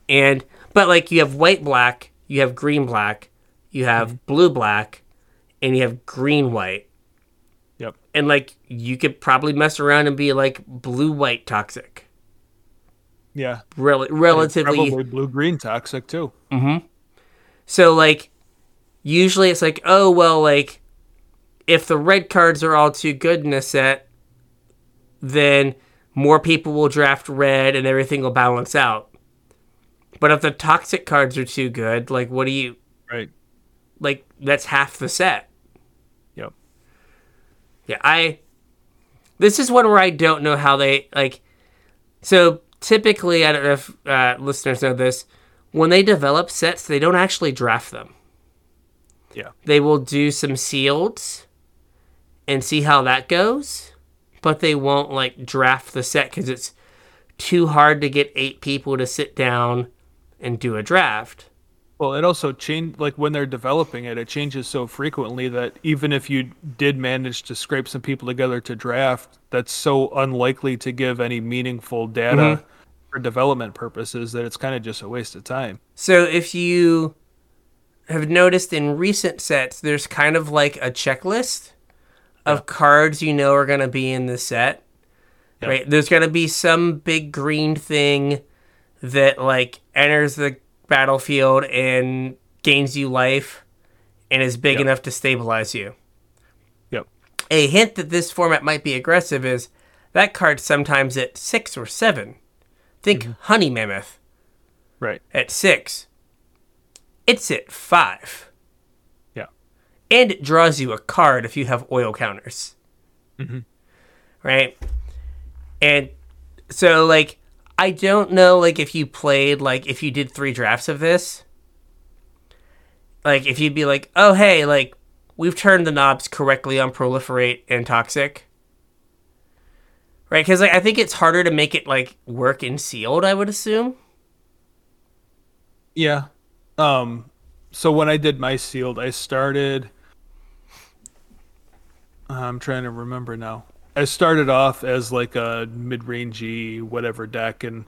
A: And but like you have white black, you have green black, you have mm-hmm. blue black, and you have green white.
B: Yep.
A: And like you could probably mess around and be like blue white toxic.
B: Yeah.
A: Rel- relatively
B: Probably blue green toxic too. Mm-hmm.
A: So like usually it's like, oh well like if the red cards are all too good in a set, then more people will draft red and everything will balance out. But if the toxic cards are too good, like what do you
B: Right.
A: like that's half the set.
B: Yep.
A: Yeah, I this is one where I don't know how they like so typically I don't know if uh, listeners know this, when they develop sets, they don't actually draft them.
B: Yeah.
A: they will do some sealeds and see how that goes, but they won't like draft the set because it's too hard to get eight people to sit down and do a draft.
B: Well, it also changed like when they're developing it, it changes so frequently that even if you did manage to scrape some people together to draft, that's so unlikely to give any meaningful data mm-hmm. for development purposes that it's kind of just a waste of time.
A: So if you have noticed in recent sets, there's kind of like a checklist of cards you know are going to be in the set.
B: Yep.
A: Right? There's going to be some big green thing that like enters the battlefield and gains you life and is big
B: yep.
A: enough to stabilize you.
B: Yep.
A: A hint that this format might be aggressive is that card sometimes at 6 or 7. Think mm-hmm. honey mammoth.
B: Right.
A: At 6. It's at
B: 5.
A: And it draws you a card if you have oil counters. Right? And so, like, I don't know, like, if you played, like, if you did three drafts of this, like, if you'd be like, oh, hey, like, we've turned the knobs correctly on proliferate and toxic. Right? Because, like, I think it's harder to make it, like, work in sealed, I would assume.
B: Yeah. Um so when I did my sealed, I started I'm trying to remember now. I started off as like a mid-rangey whatever deck and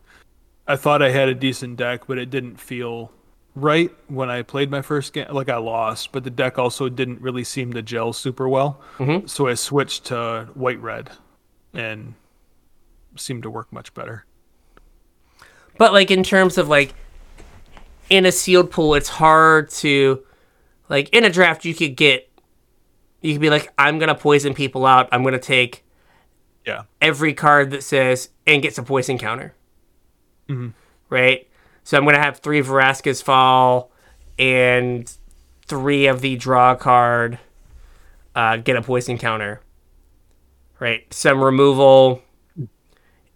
B: I thought I had a decent deck, but it didn't feel right when I played my first game. Like I lost, but the deck also didn't really seem to gel super well.
A: Mhm.
B: So I switched to white red and seemed to work much better.
A: But like in terms of like in a sealed pool, it's hard to like in a draft. You could get you could be like, I'm gonna poison people out. I'm gonna take
B: Yeah.
A: every card that says and gets a poison counter. Right? So I'm going to have three Vraska's Fall and three of the draw card uh, get a poison counter. Right? Some removal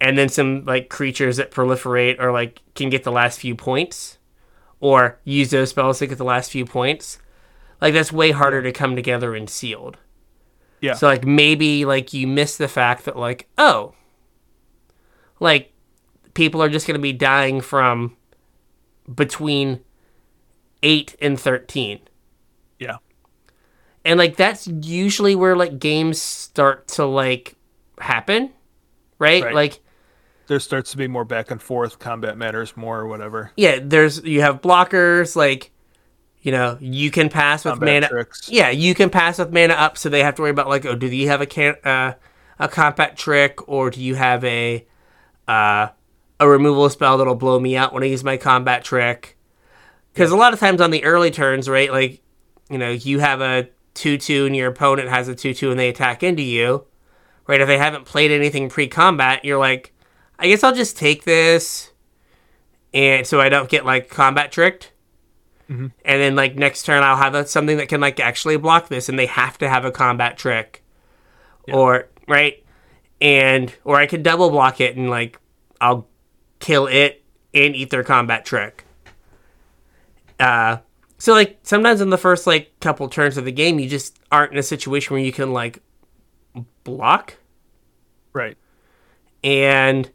A: and then some like creatures that proliferate or like can get the last few points or use those spells to get the last few points. Like that's way harder to come together in sealed.
B: Yeah.
A: So like maybe like you miss the fact that like oh like people are just going to be dying from between 8 and 13.
B: yeah.
A: And like that's usually where like games start to like happen, right?
B: Right.
A: Like
B: There starts to be more back and forth. Combat matters more, or whatever.
A: yeah, there's you have blockers like you know, you can pass with
B: Combat
A: mana
B: tricks.
A: Yeah, you can pass with mana up, so they have to worry about like, oh, do you have a can uh, a combat trick, or do you have a uh, a removal spell that'll blow me out when I use my combat trick? Because a lot of times on the early turns, right, like you know, you have a two two and your opponent has a two two and they attack into you, right? If they haven't played anything pre combat, you're like, I guess I'll just take this, and so I don't get like combat tricked and then like next turn I'll have a, something that can like actually block this, and they have to have a combat trick, or right, and or I could double block it and like I'll kill it and eat their combat trick. Uh, so like sometimes in the first like couple turns of the game, you just aren't in a situation where you can like block.
B: Right.
A: and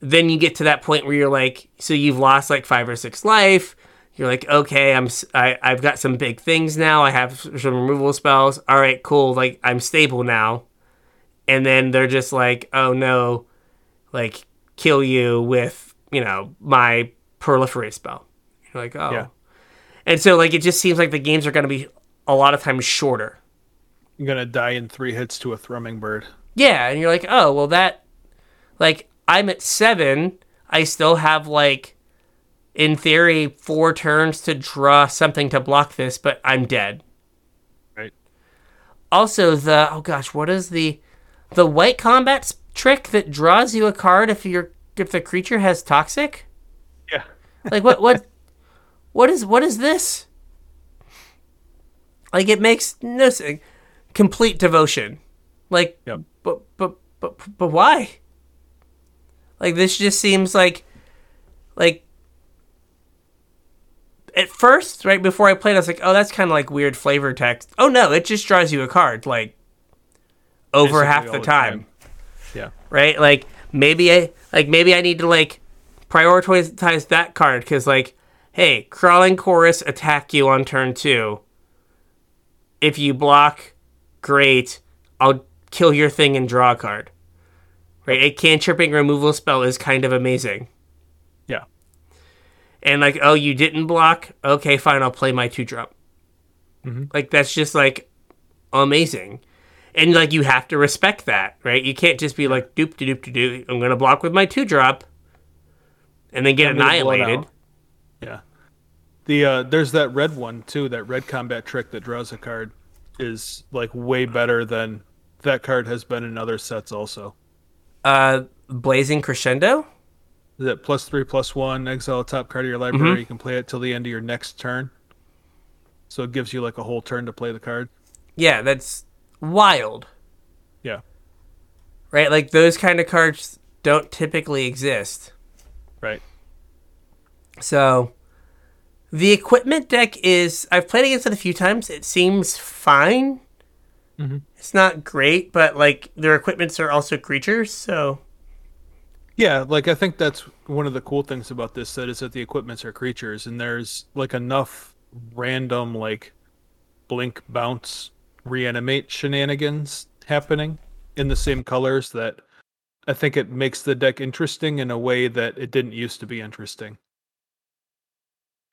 A: then you get to that point where you're like so you've lost like five or six life you're like okay i'm I, i've got some big things now. I have some removal spells. All right cool. Like i'm stable now. And then they're just like oh no. Like kill you with you know my proliferate spell. You're like oh.
B: Yeah.
A: and so like it just seems like the games are going to be a lot of times shorter.
B: You're gonna die in three hits to a thrumming bird.
A: Yeah, and you're like, oh, well, that, like, I'm at seven. I still have, like, in theory, four turns to draw something to block this, but I'm dead.
B: Right.
A: Also, the, oh gosh, what is the, the white combat trick that draws you a card if you're, if the creature has toxic?
B: Yeah.
A: Like, what, what, what is, what is this? Like, it makes no sense. Complete devotion. Like,
B: Yep.
A: but but but but why? Like this just seems like like at first, right before I played, I was like, oh, that's kind of like weird flavor text. Oh no, it just draws you a card like over
B: Basically
A: half the time,
B: time. Yeah.
A: right? Like maybe I like maybe I need to like prioritize that card because like, hey, crawling chorus attack you on turn two. If you block, great. I'll kill your thing and draw a card. Right? A cantripping removal spell is kind of amazing.
B: Yeah.
A: And like, oh, you didn't block? Okay, fine, I'll play my two drop. Like that's just like amazing. And like you have to respect that, right? You can't just be like doop doop de doo. I'm gonna block with my two drop and then get
B: I'm gonna blow it
A: annihilated.
B: Yeah. The uh there's that red one too, that red combat trick that draws a card is like way better than that card has been in other sets also.
A: Uh Blazing Crescendo?
B: Is it plus three plus one, exile a top card of your library, mm-hmm. you can play it till the end of your next turn. So it gives you like a whole turn to play the card.
A: Yeah, that's wild.
B: Yeah.
A: Right? Like those kind of cards don't typically exist.
B: Right.
A: So the equipment deck is I've played against it a few times. It seems fine. Mm-hmm. It's not great, but like their equipments are also creatures, so
B: Yeah, like I think that's one of the cool things about this set is that the equipments are creatures and there's like enough random like blink bounce reanimate shenanigans happening in the same colors that I think it makes the deck interesting in a way that it didn't used to be interesting.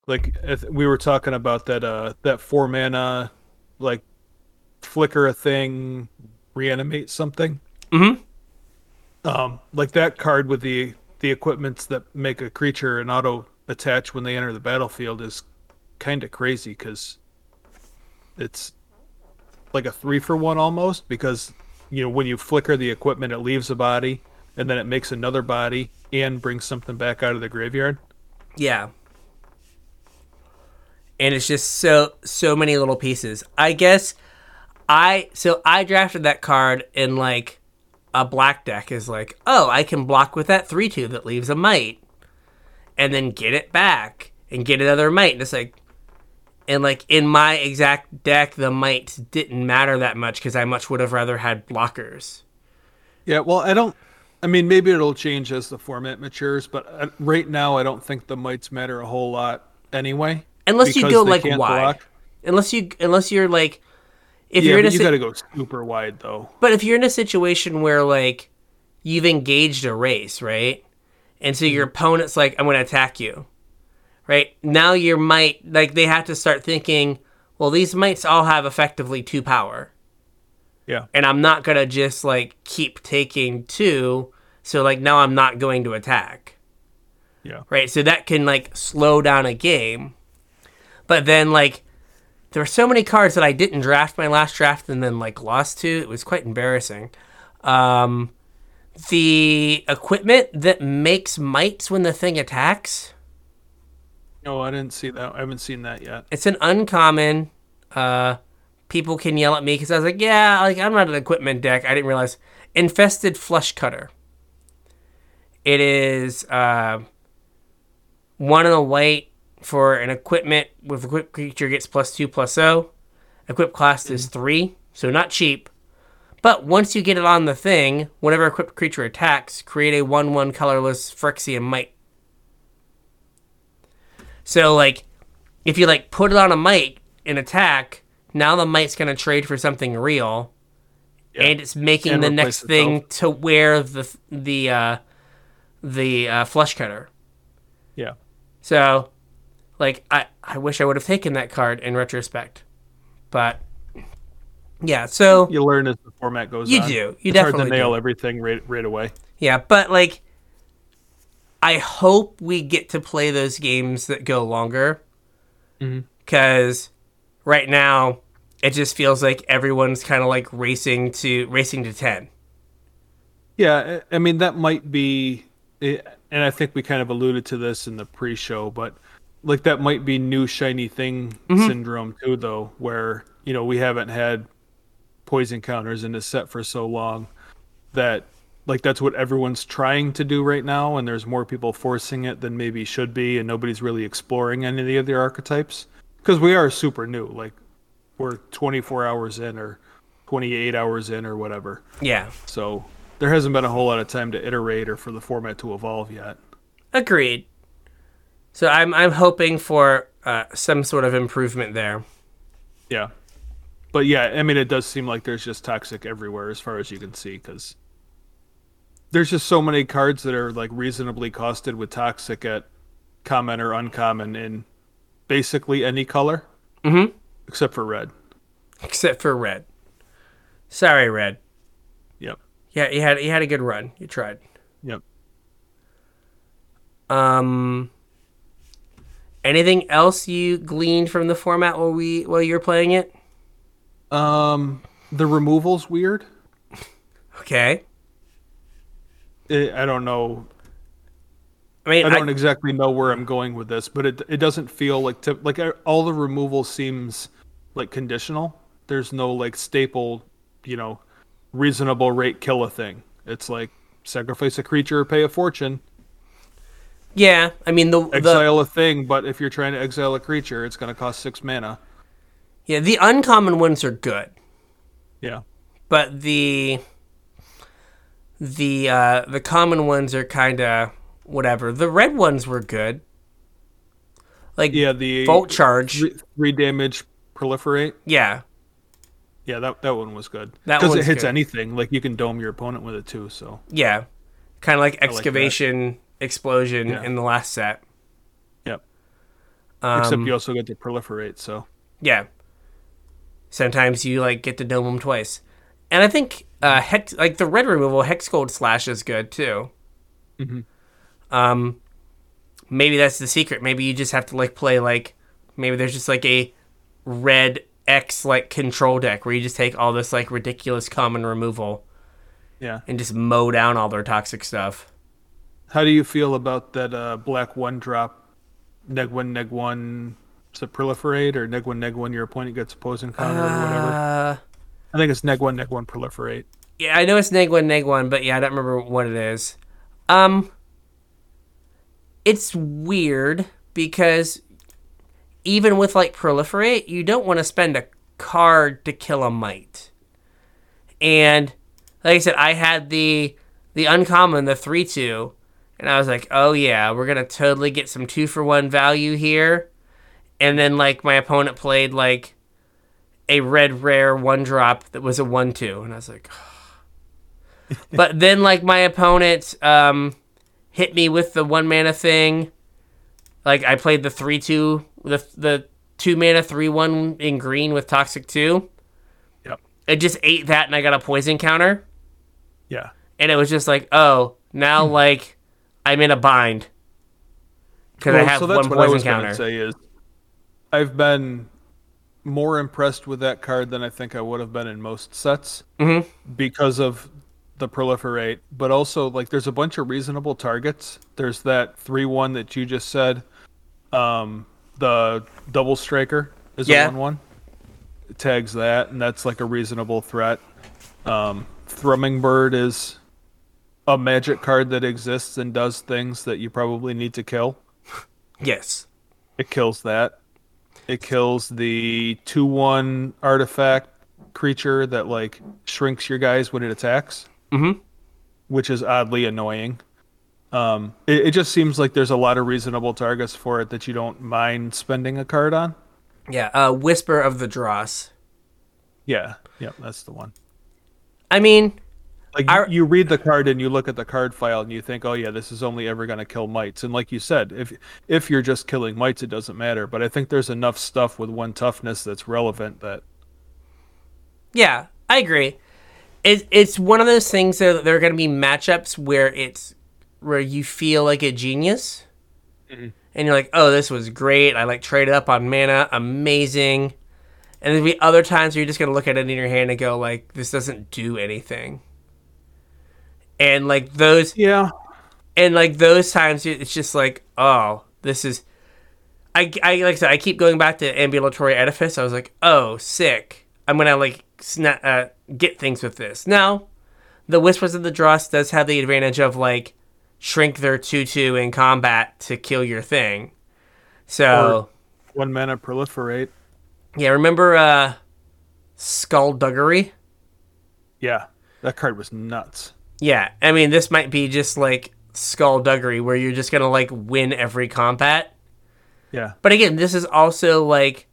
B: Like we were talking about that uh that four mana like flicker a thing reanimate something
A: Mhm.
B: Um like that card with the the equipments that make a creature an auto attach when they enter the battlefield is kind of crazy because it's like a three for one almost because you know when you flicker the equipment it leaves a body and then it makes another body and brings something back out of the graveyard
A: Yeah. And it's just so so many little pieces. I guess I so I drafted that card in like a black deck is like, oh, I can block with that three two that leaves a mite. And then get it back and get another mite. And it's like and like in my exact deck, the mites didn't matter that much because I much would have rather had blockers.
B: yeah well i don't i mean maybe it'll change as the format matures but uh, right now i don't think the mites matter a whole lot anyway
A: Unless you go like wide.
B: block.
A: Unless you unless you're like if
B: yeah
A: you're in a
B: you
A: si-
B: gotta go super wide though
A: But if you're in a situation where like you've engaged a race, right? And so your mm-hmm. opponent's like, I'm gonna attack you. Right? Now your might like they have to start thinking, well, these mites all have effectively two power.
B: yeah
A: And I'm not gonna just like keep taking two, so like now I'm not going to attack.
B: yeah
A: Right? So that can like slow down a game. But then like there were so many cards that I didn't draft my last draft and then like lost to. It was quite embarrassing. Um, the equipment that makes mites when the thing attacks.
B: no i didn't see that i haven't seen that yet
A: It's an uncommon. Uh, people can yell at me because I was like, yeah, like I'm not an equipment deck. I didn't realize Infested Fleshcutter. It is uh, one in a white for an equipment with equipped creature gets plus two plus O. Equipped class is three, so not cheap. But once you get it on the thing, whenever equipped creature attacks, create a one-one colorless Phyrexian mite. So like, if you like put it on a mite and attack, now the mite's gonna trade for something real,
B: Yeah.
A: and it's making
B: And
A: the next thing
B: itself.
A: to wear the the uh, the uh, Fleshcutter.
B: yeah
A: So, like, I, I wish I would have taken that card in retrospect. But, yeah, so,
B: you learn as the format goes on.
A: You
B: on.
A: do. You
B: it's hard
A: definitely
B: to nail
A: do.
B: everything right, right away
A: yeah, but, like, I hope we get to play those games that go longer. Because right now, it just feels like everyone's kind of like racing to racing to 10.
B: Yeah, I I mean that might be, eh, and I think we kind of alluded to this in the pre-show, but like that might be new shiny thing
A: Mm-hmm.
B: syndrome too, though, where you know we haven't had poison counters in this set for so long that like that's what everyone's trying to do right now, and there's more people forcing it than maybe should be, and nobody's really exploring any of the other archetypes because we are super new, like we're 24 hours in or 28 hours in or whatever.
A: Yeah.
B: So there hasn't been a whole lot of time to iterate or for the format to evolve yet.
A: Agreed. So I'm I'm hoping for uh, some sort of improvement there.
B: Yeah. But yeah, I mean, it does seem like there's just toxic everywhere as far as you can see because there's just so many cards that are like reasonably costed with toxic at common or uncommon in basically any color
A: Mhm.
B: except for red.
A: except for red. Sorry, red.
B: Yep.
A: Yeah, you had you had a good run. You tried.
B: Yep.
A: Um, anything else you gleaned from the format while we while you're playing it?
B: Um, the removal's weird.
A: Okay.
B: I I don't know
A: I mean,
B: I
A: I
B: don't exactly know where I'm going with this, but it it doesn't feel like to, like I- all the removal seems like conditional. There's no like staple, you know, reasonable rate kill a thing. It's like sacrifice a creature or pay a fortune,
A: yeah. I mean the the
B: exile a thing, but if you're trying to exile a creature, it's going to cost 6 mana.
A: yeah the uncommon ones are good,
B: Yeah.
A: but the the uh the common ones are kind of whatever. The red ones were good. Like
B: Yeah, the
A: Volt charge.
B: three, three damage proliferate.
A: yeah.
B: Yeah, that that one was good.
A: That
B: Cuz it hits
A: good.
B: anything. Like you can dome your opponent with it too, so.
A: Yeah. Kind of like excavation explosion
B: Yeah.
A: in the last set.
B: Yep.
A: Um,
B: Except you also get to proliferate, so.
A: Yeah. Sometimes you like get to dome them twice, and I think uh, hex like the red removal Hexgold Slash is good too.
B: Mhm.
A: Um, maybe that's the secret. Maybe you just have to like play like maybe there's just like a red X like control deck where you just take all this like ridiculous common removal
B: Yeah.
A: and just mow down all their toxic stuff.
B: How do you feel about that uh, black one drop, neg one neg one? It proliferate or neg one neg one? Your opponent gets opposing counter or whatever.
A: Uh,
B: I think it's neg one neg one proliferate.
A: yeah, I know it's neg one neg one, but yeah, I don't remember what it is. Um, it's weird because even with like proliferate, you don't want to spend a card to kill a mite. And like I said, I had the the uncommon, the three two, and I was like, oh yeah, we're gonna totally get some two for one value here. And then like my opponent played like a red rare one drop that was a one two, and I was like, but then like my opponent um hit me with the one mana thing. Like I played the three two the the two mana three one in green with toxic two.
B: Yep.
A: It just ate that and I got a poison counter.
B: Yeah.
A: And it was just like, oh, now like I'm in a bind. Because I
B: Well,
A: have
B: so that's
A: one
B: what I was
A: counter.
B: say is, I've been more impressed with that card than I think I would have been in most sets
A: Mhm.
B: because of the proliferate. But also, like, there's a bunch of reasonable targets. There's that three one that you just said. Um, the double striker is
A: Yeah.
B: a one one. Tags that, and that's like a reasonable threat. Um, Thrumming Bird is a magic card that exists and does things that you probably need to kill.
A: Yes.
B: It kills that. It kills the 2 1 artifact creature that, like, shrinks your guys when it attacks,
A: Mhm.
B: which is oddly annoying. Um, it, it just seems like there's a lot of reasonable targets for it that you don't mind spending a card on.
A: Yeah. Uh, Whisper of the Dross.
B: Yeah, yeah, that's the one.
A: I mean,
B: Like
A: Our-
B: you, read the card and you look at the card file and you think, oh yeah, this is only ever going to kill mites. And like you said, if if you're just killing mites, it doesn't matter. But I think there's enough stuff with one toughness that's relevant that
A: Yeah, I agree. It, it's one of those things that there are going to be matchups where it's where you feel like a genius, mm-hmm. and you're like, "Oh, this was great. I like traded up on mana, amazing." And there'll be other times where you're just going to look at it in your hand and go, "Like this doesn't do anything." And like those,
B: yeah,
A: and like those times, it's just like, "Oh, this is." I, I like I said, I keep going back to ambulatory edifice. I was like, "Oh, sick! I'm gonna like sna- uh, get things with this." Now, the Whispers of the Dross does have the advantage of like shrink their two-two in combat to kill your thing. So
B: one mana proliferate.
A: yeah, remember uh, Skullduggery?
B: Yeah, that card was nuts.
A: Yeah, I mean this might be just like Skullduggery, where you're just gonna like win every combat.
B: Yeah,
A: But again, this is also like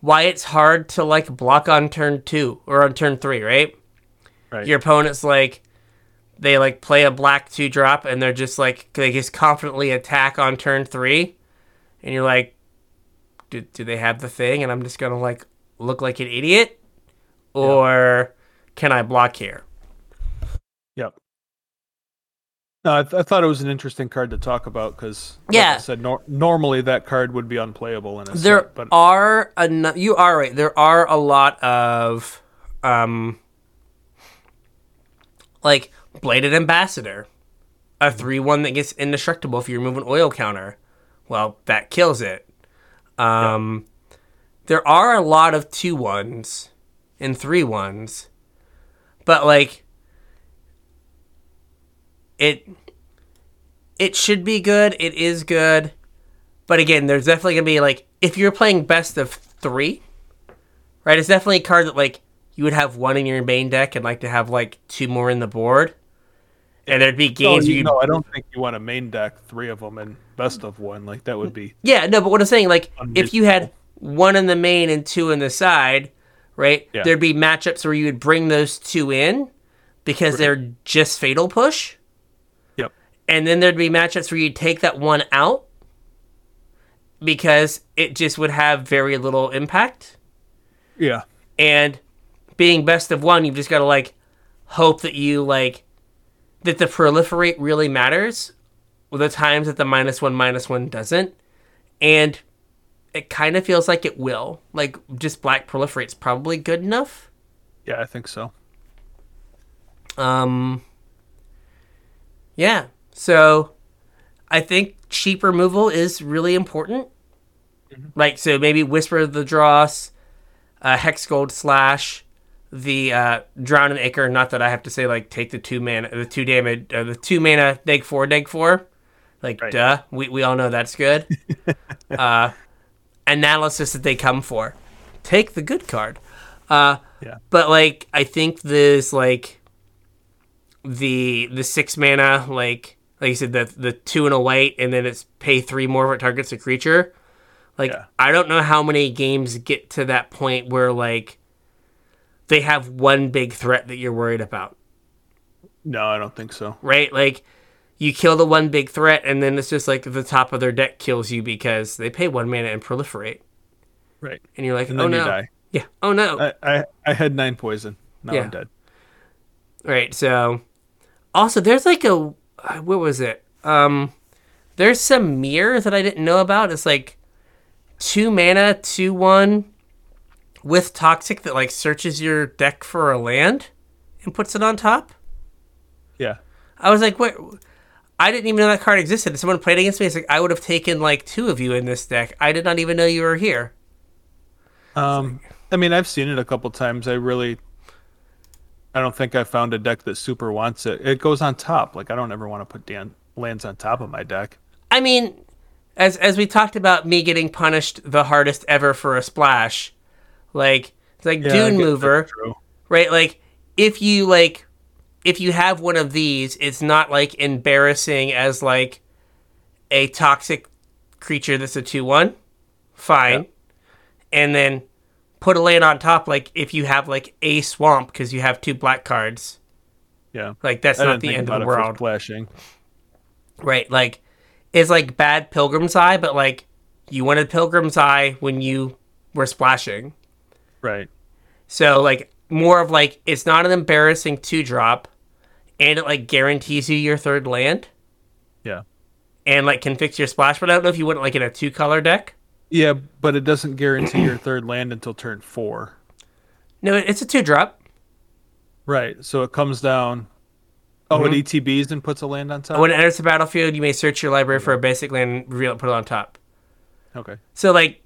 A: why it's hard to like block on turn two or on turn three, right?
B: right.
A: Your opponent's like they like play a black two drop and they're just like they just confidently attack on turn three, and you're like, do, do they have the thing? And I'm just gonna like look like an idiot, or can I block here?
B: Yep. No, I, th- I thought it was an interesting card to talk about because, like
A: Yeah.
B: I said, nor- normally that card would be unplayable in a
A: there
B: set, but
A: are you are right. There are a lot of um like bladed ambassador a 3-1 that gets indestructible if you remove an oil counter. Well that kills it. Um there are a lot of 2-1s and 3-1s but like it it should be good it is good but again, there's definitely gonna be like if you're playing best of three, right? It's definitely a card that like you would have one in your main deck and like to have like two more in the board. And there'd be games where
B: you, no, I don't think you want a main deck three of them and best of one. Like that would be
A: Yeah, no, but what I'm saying, like if you had one in the main and two in the side, right?
B: Yeah.
A: There'd be matchups where you would bring those two in because they're just fatal push. And then there'd be matchups where you'd take that one out because it just would have very little impact.
B: yeah.
A: and being best of one, you've just got to like hope that you like that the proliferate really matters the times that the minus one minus one doesn't, and it kind of feels like it will. Like just black proliferate's probably good enough.
B: Yeah, I think so.
A: Um. Yeah. So, I think cheap removal is really important. Like so, maybe Whisper of the Dross, uh, Hexgold Slash, the uh, Drown in Ichor. Not that I have to say like take the two mana, the two damage, uh, the two mana neg four neg four. Like
B: Right.
A: duh, we we all know that's good. uh, analysis that they come for. Take the good card. Uh,
B: Yeah.
A: but like I think this like the the six mana like like you said the the two and a white and then it's pay three more if it targets a creature. Like
B: Yeah.
A: I don't know how many games get to that point where like they have one big threat that you're worried about,
B: No, I don't think so.
A: right? Like you kill the one big threat and then it's just like the top of their deck kills you because they pay one mana and proliferate.
B: Right.
A: And you're like,
B: And
A: "Oh no."
B: you die.
A: Yeah. Oh no.
B: I, I, I had nine poison. Now
A: Yeah.
B: I'm dead.
A: Right. So, also, there's like a uh, what was it? Um, there's some mirror that I didn't know about. It's like two mana, two one, with toxic that like searches your deck for a land and puts it on top.
B: Yeah.
A: I was like, what? I didn't even know that card existed. If someone played against me, it's like I would have taken like two of you in this deck. I did not even know you were here.
B: Um, I mean, I've seen it a couple times. I really, I don't think I found a deck that super wants it. It goes on top. Like I don't ever want to put Dan- lands on top of my deck.
A: I mean, as as we talked about me getting punished the hardest ever for a splash, like it's like
B: Yeah,
A: Dune Mover, right? Like if you like if you have one of these, it's not like embarrassing as like a toxic creature that's a two one. Fine. And then put a land on top like if you have like a swamp because you have two black cards.
B: Yeah.
A: Like that's
B: I
A: not the end of the world.
B: Splashing.
A: Right, like it's like bad Pilgrim's Eye, but like you wanted Pilgrim's Eye when you were splashing.
B: Right.
A: So like more of like it's not an embarrassing two drop, and it like guarantees you your third land,
B: Yeah.
A: and like can fix your splash. But I don't know if you want it like in a two color deck.
B: Yeah, but it doesn't guarantee your third land until turn four.
A: No, it's a two drop.
B: Right. So it comes down. Oh, it mm-hmm. ETBs and puts a land on top.
A: When it enters the battlefield, you may search your library for a basic land, reveal it, and put it on top.
B: Okay.
A: So like,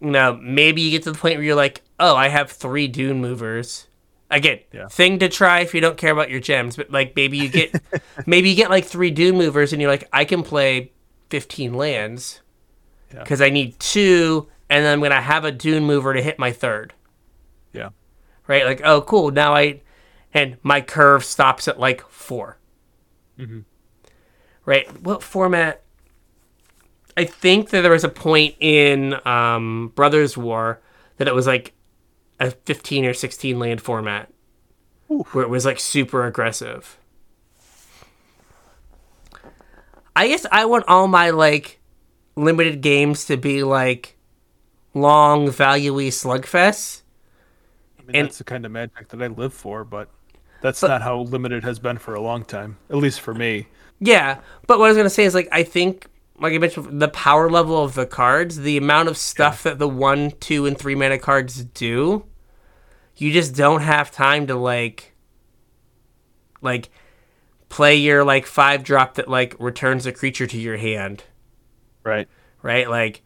A: you know, maybe you get to the point where you're like, oh, I have three Dune movers. Again,
B: Yeah.
A: thing to try if you don't care about your gems, but like maybe you get maybe you get like three Dune movers and you're like, I can play fifteen lands
B: Yeah.
A: because I need two, and then I'm gonna have a Dune mover to hit my third.
B: Yeah.
A: Right? Like, oh, cool. Now I and my curve stops at like 4 Right? What format? I think that there was a point in um, Brothers War that it was like a 15 or 16 land format where it was like super aggressive. I guess I want all my like limited games to be like long, valuey slugfests.
B: I mean,
A: And-
B: that's the kind of magic that I live for, but that's not how limited has been for a long time. At least for me.
A: Yeah, but what I was gonna say is like I think, like I mentioned, the power level of the cards, the amount of stuff that the one, two, and three mana cards do, you just don't have time to like, like, play your like five drop that like returns a creature to your hand,
B: Right.
A: right? Like,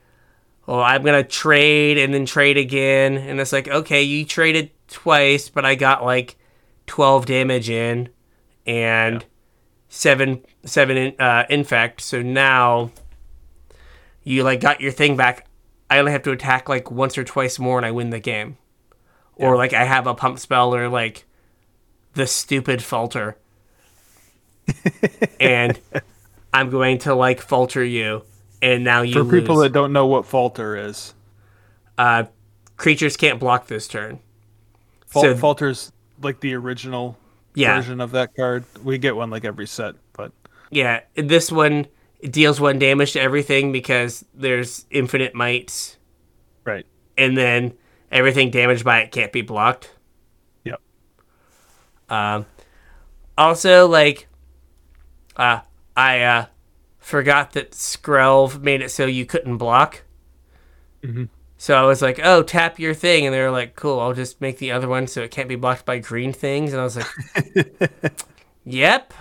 A: oh, I'm gonna trade and then trade again, and it's like, okay, you traded twice, but I got like twelve damage in, and seven seven in, uh, infect. So now you like got your thing back. I only have to attack like once or twice more, and I win the game. Or like I have a pump spell, or like the stupid falter, and I'm going to like falter you, and now you
B: For people
A: lose.
B: that don't know what falter is,
A: uh, creatures can't block this turn.
B: Fal-
A: So-
B: falter's like the original
A: Yeah.
B: version of that card. We get one like every set, but
A: Yeah, this one deals one damage to everything because there's infinite mites,
B: right.
A: and then everything damaged by it can't be blocked.
B: Yep.
A: Um, also, like, uh, I uh, forgot that Skrelv made it so you couldn't block.
B: Mhm.
A: So I was like, "Oh, tap your thing," and they were like, "Cool, I'll just make the other one so it can't be blocked by green things." And I was like, "Yep,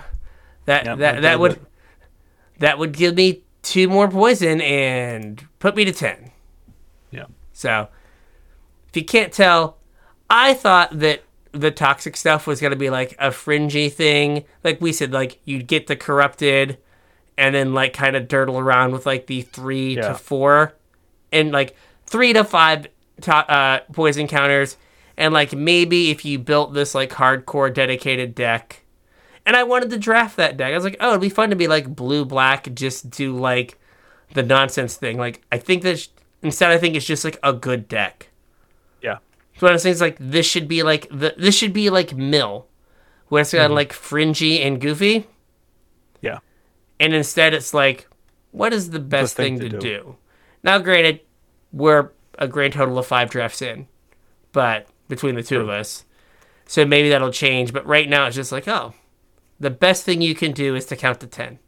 A: that
B: Yep,
A: that
B: that
A: that would
B: it.
A: that would give me two more poison and put me to ten.
B: Yeah.
A: So, if you can't tell, I thought that the toxic stuff was gonna be like a fringy thing. Like we said, like you'd get the corrupted, and then like kind of dirtle around with like the three
B: Yeah.
A: to four, and like three to five to- uh, poison counters, and like maybe if you built this like hardcore dedicated deck. And I wanted to draft that deck. I was like, oh, it'd be fun to be like blue black, just do like the nonsense thing. Like I think that sh- instead, I think it's just like a good deck.
B: Yeah.
A: So what I'm saying is like this should be like the this should be like mill, where it's got like fringy and goofy. And instead it's like, what is the best
B: thing
A: thing,
B: to
A: to,
B: do.
A: do? Now, granted, we're a grand total of five drafts in, but between the two of us, so maybe that'll change. But right now it's just like, oh, the best thing you can do is to count to ten.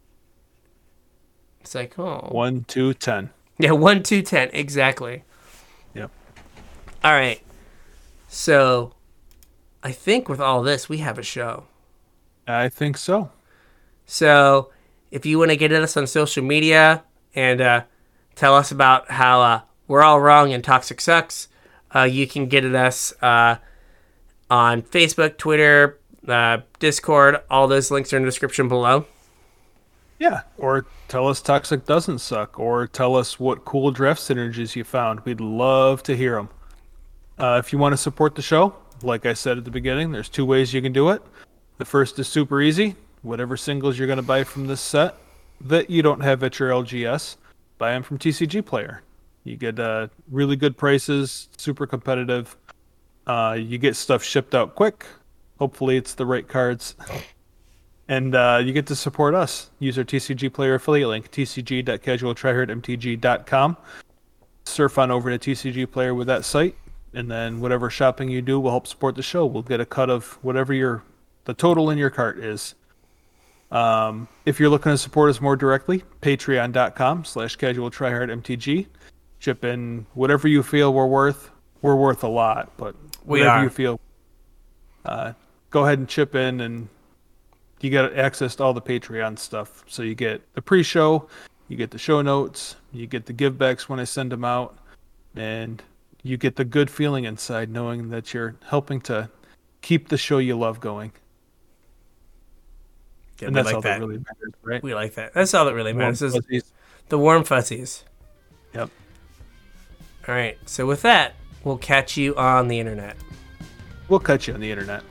A: It's like, oh,
B: One, two, ten.
A: yeah, one, two, ten, exactly.
B: Yep.
A: All right. So, I think with all this, we have a show.
B: I think so.
A: So, if you want to get at us on social media and uh, tell us about how uh, we're all wrong and toxic sucks, uh, you can get at us uh, on Facebook, Twitter, uh, Discord. All those links are in the description below.
B: Yeah. Or tell us Toxic doesn't suck, or tell us what cool draft synergies you found. We'd love to hear them. Uh, if you want to support the show, like I said at the beginning, there's two ways you can do it. The first is super easy. Whatever singles you're going to buy from this set that you don't have at your LGS, buy them from TCG Player. You get uh, really good prices, super competitive. Uh, you get stuff shipped out quick. Hopefully, it's the right cards. And uh, you get to support us. Use our TCG Player affiliate link, tcg.casualtryhardmtg.com. Surf on over to TCG Player with that site, and then whatever shopping you do will help support the show. We'll get a cut of whatever your the total in your cart is. Um, if you're looking to support us more directly, patreon.com slash casual tryhardmtg. Chip in whatever you feel we're worth. We're worth a lot, but
A: We
B: whatever
A: are.
B: you feel. Uh, go ahead and chip in and you get access to all the Patreon stuff. So you get the pre-show, you get the show notes, you get the givebacks when I send them out, and you get the good feeling inside knowing that you're helping to keep the show you love going.
A: Yeah,
B: and
A: we
B: that's
A: like
B: all
A: that.
B: that really matters, right?
A: We like that. That's all that really
B: Warm
A: matters. Is the warm fuzzies.
B: Yep.
A: All right. So with that, we'll catch you on the internet.
B: We'll catch you on the internet.